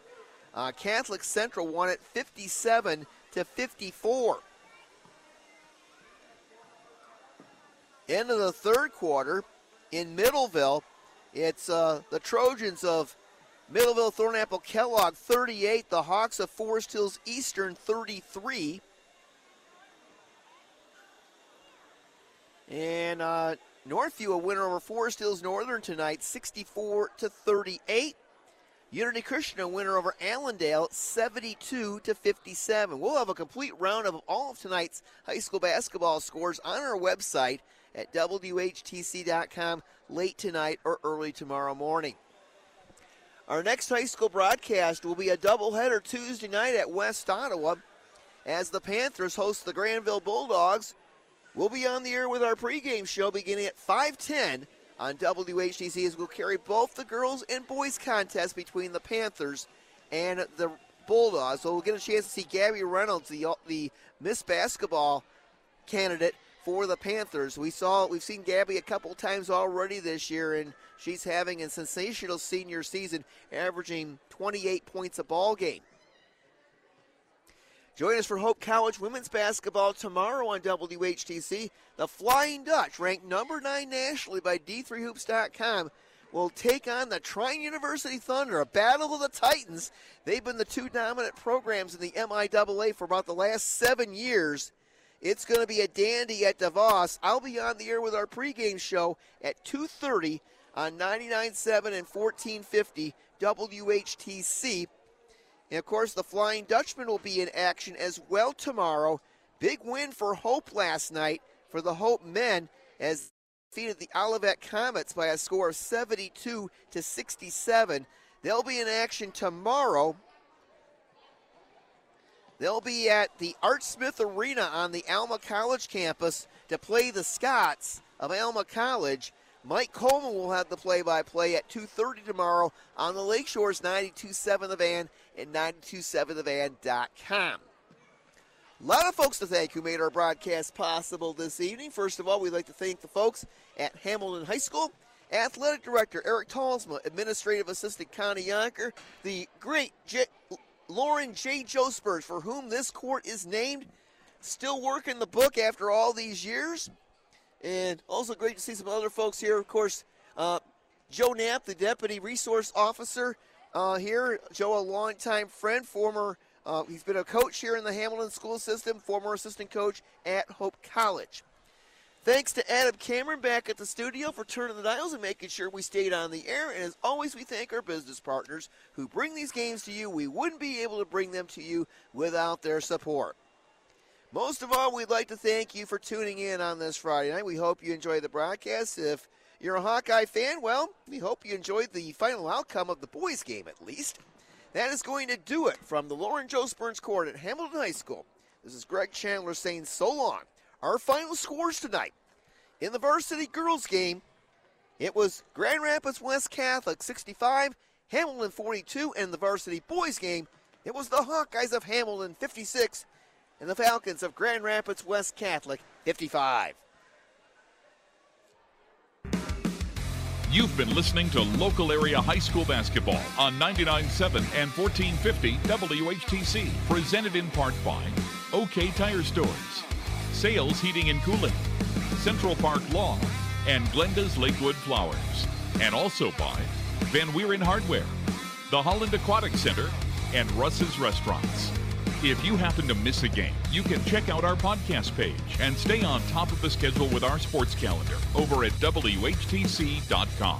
Uh, Catholic Central won it 57 to 54. End of the third quarter in Middleville, it's uh, the Trojans of Middleville Thornapple Kellogg 38, the Hawks of Forest Hills Eastern 33. And uh, Northview a winner over Forest Hills Northern tonight 64 to 38. Unity Christian a winner over Allendale 72 to 57. We'll have a complete round of all of tonight's high school basketball scores on our website at WHTC.com late tonight or early tomorrow morning. Our next high school broadcast will be a doubleheader Tuesday night at West Ottawa as the Panthers host the Granville Bulldogs. We'll be on the air with our pregame show beginning at 510 on WHTC as we'll carry both the girls and boys contest between the Panthers and the Bulldogs. So we'll get a chance to see Gabby Reynolds, the, the Miss Basketball candidate for the Panthers. We saw we've seen Gabby a couple times already this year, and she's having a sensational senior season, averaging 28 points a ball game. Join us for Hope College women's basketball tomorrow on WHTC. The Flying Dutch, ranked number nine nationally by D3Hoops.com, will take on the Trine University Thunder, a battle of the Titans. They've been the two dominant programs in the MIAA for about the last seven years. It's going to be a dandy at DeVos. I'll be on the air with our pregame show at 2:30 on 99.7 and 1450 WHTC. And of course, the Flying Dutchman will be in action as well tomorrow. Big win for Hope last night for the Hope men as defeated the Olivet Comets by a score of 72 to 67. They'll be in action tomorrow They'll be at the Art Smith Arena on the Alma College campus to play the Scots of Alma College. Mike Coleman will have the play-by-play at 2.30 tomorrow on the Lakeshores 92.7 The Van and 92.7thevan.com. A lot of folks to thank who made our broadcast possible this evening. First of all, we'd like to thank the folks at Hamilton High School, Athletic Director Eric Talsma, Administrative Assistant Connie Yonker, the great J- Lauren J. Jospers, for whom this court is named, still working the book after all these years. And also great to see some other folks here. Of course, uh, Joe Knapp, the Deputy Resource Officer uh, here. Joe, a longtime friend, former, uh, he's been a coach here in the Hamilton school system, former assistant coach at Hope College. Thanks to Adam Cameron back at the studio for turning the dials and making sure we stayed on the air. And as always, we thank our business partners who bring these games to you. We wouldn't be able to bring them to you without their support. Most of all, we'd like to thank you for tuning in on this Friday night. We hope you enjoy the broadcast. If you're a Hawkeye fan, well, we hope you enjoyed the final outcome of the boys' game at least. That is going to do it from the Lauren Joe Court at Hamilton High School. This is Greg Chandler saying so long. Our final scores tonight in the varsity girls game, it was Grand Rapids West Catholic 65, Hamilton 42, and the varsity boys game, it was the Hawkeyes of Hamilton 56 and the Falcons of Grand Rapids West Catholic 55. You've been listening to local area high school basketball on 99.7 and 1450 WHTC, presented in part by OK Tire Stores, Sales Heating and Cooling, Central Park Law, and Glenda's Lakewood Flowers. And also by Van Wieren Hardware, the Holland Aquatic Center, and Russ's Restaurants. If you happen to miss a game, you can check out our podcast page and stay on top of the schedule with our sports calendar over at WHTC.com.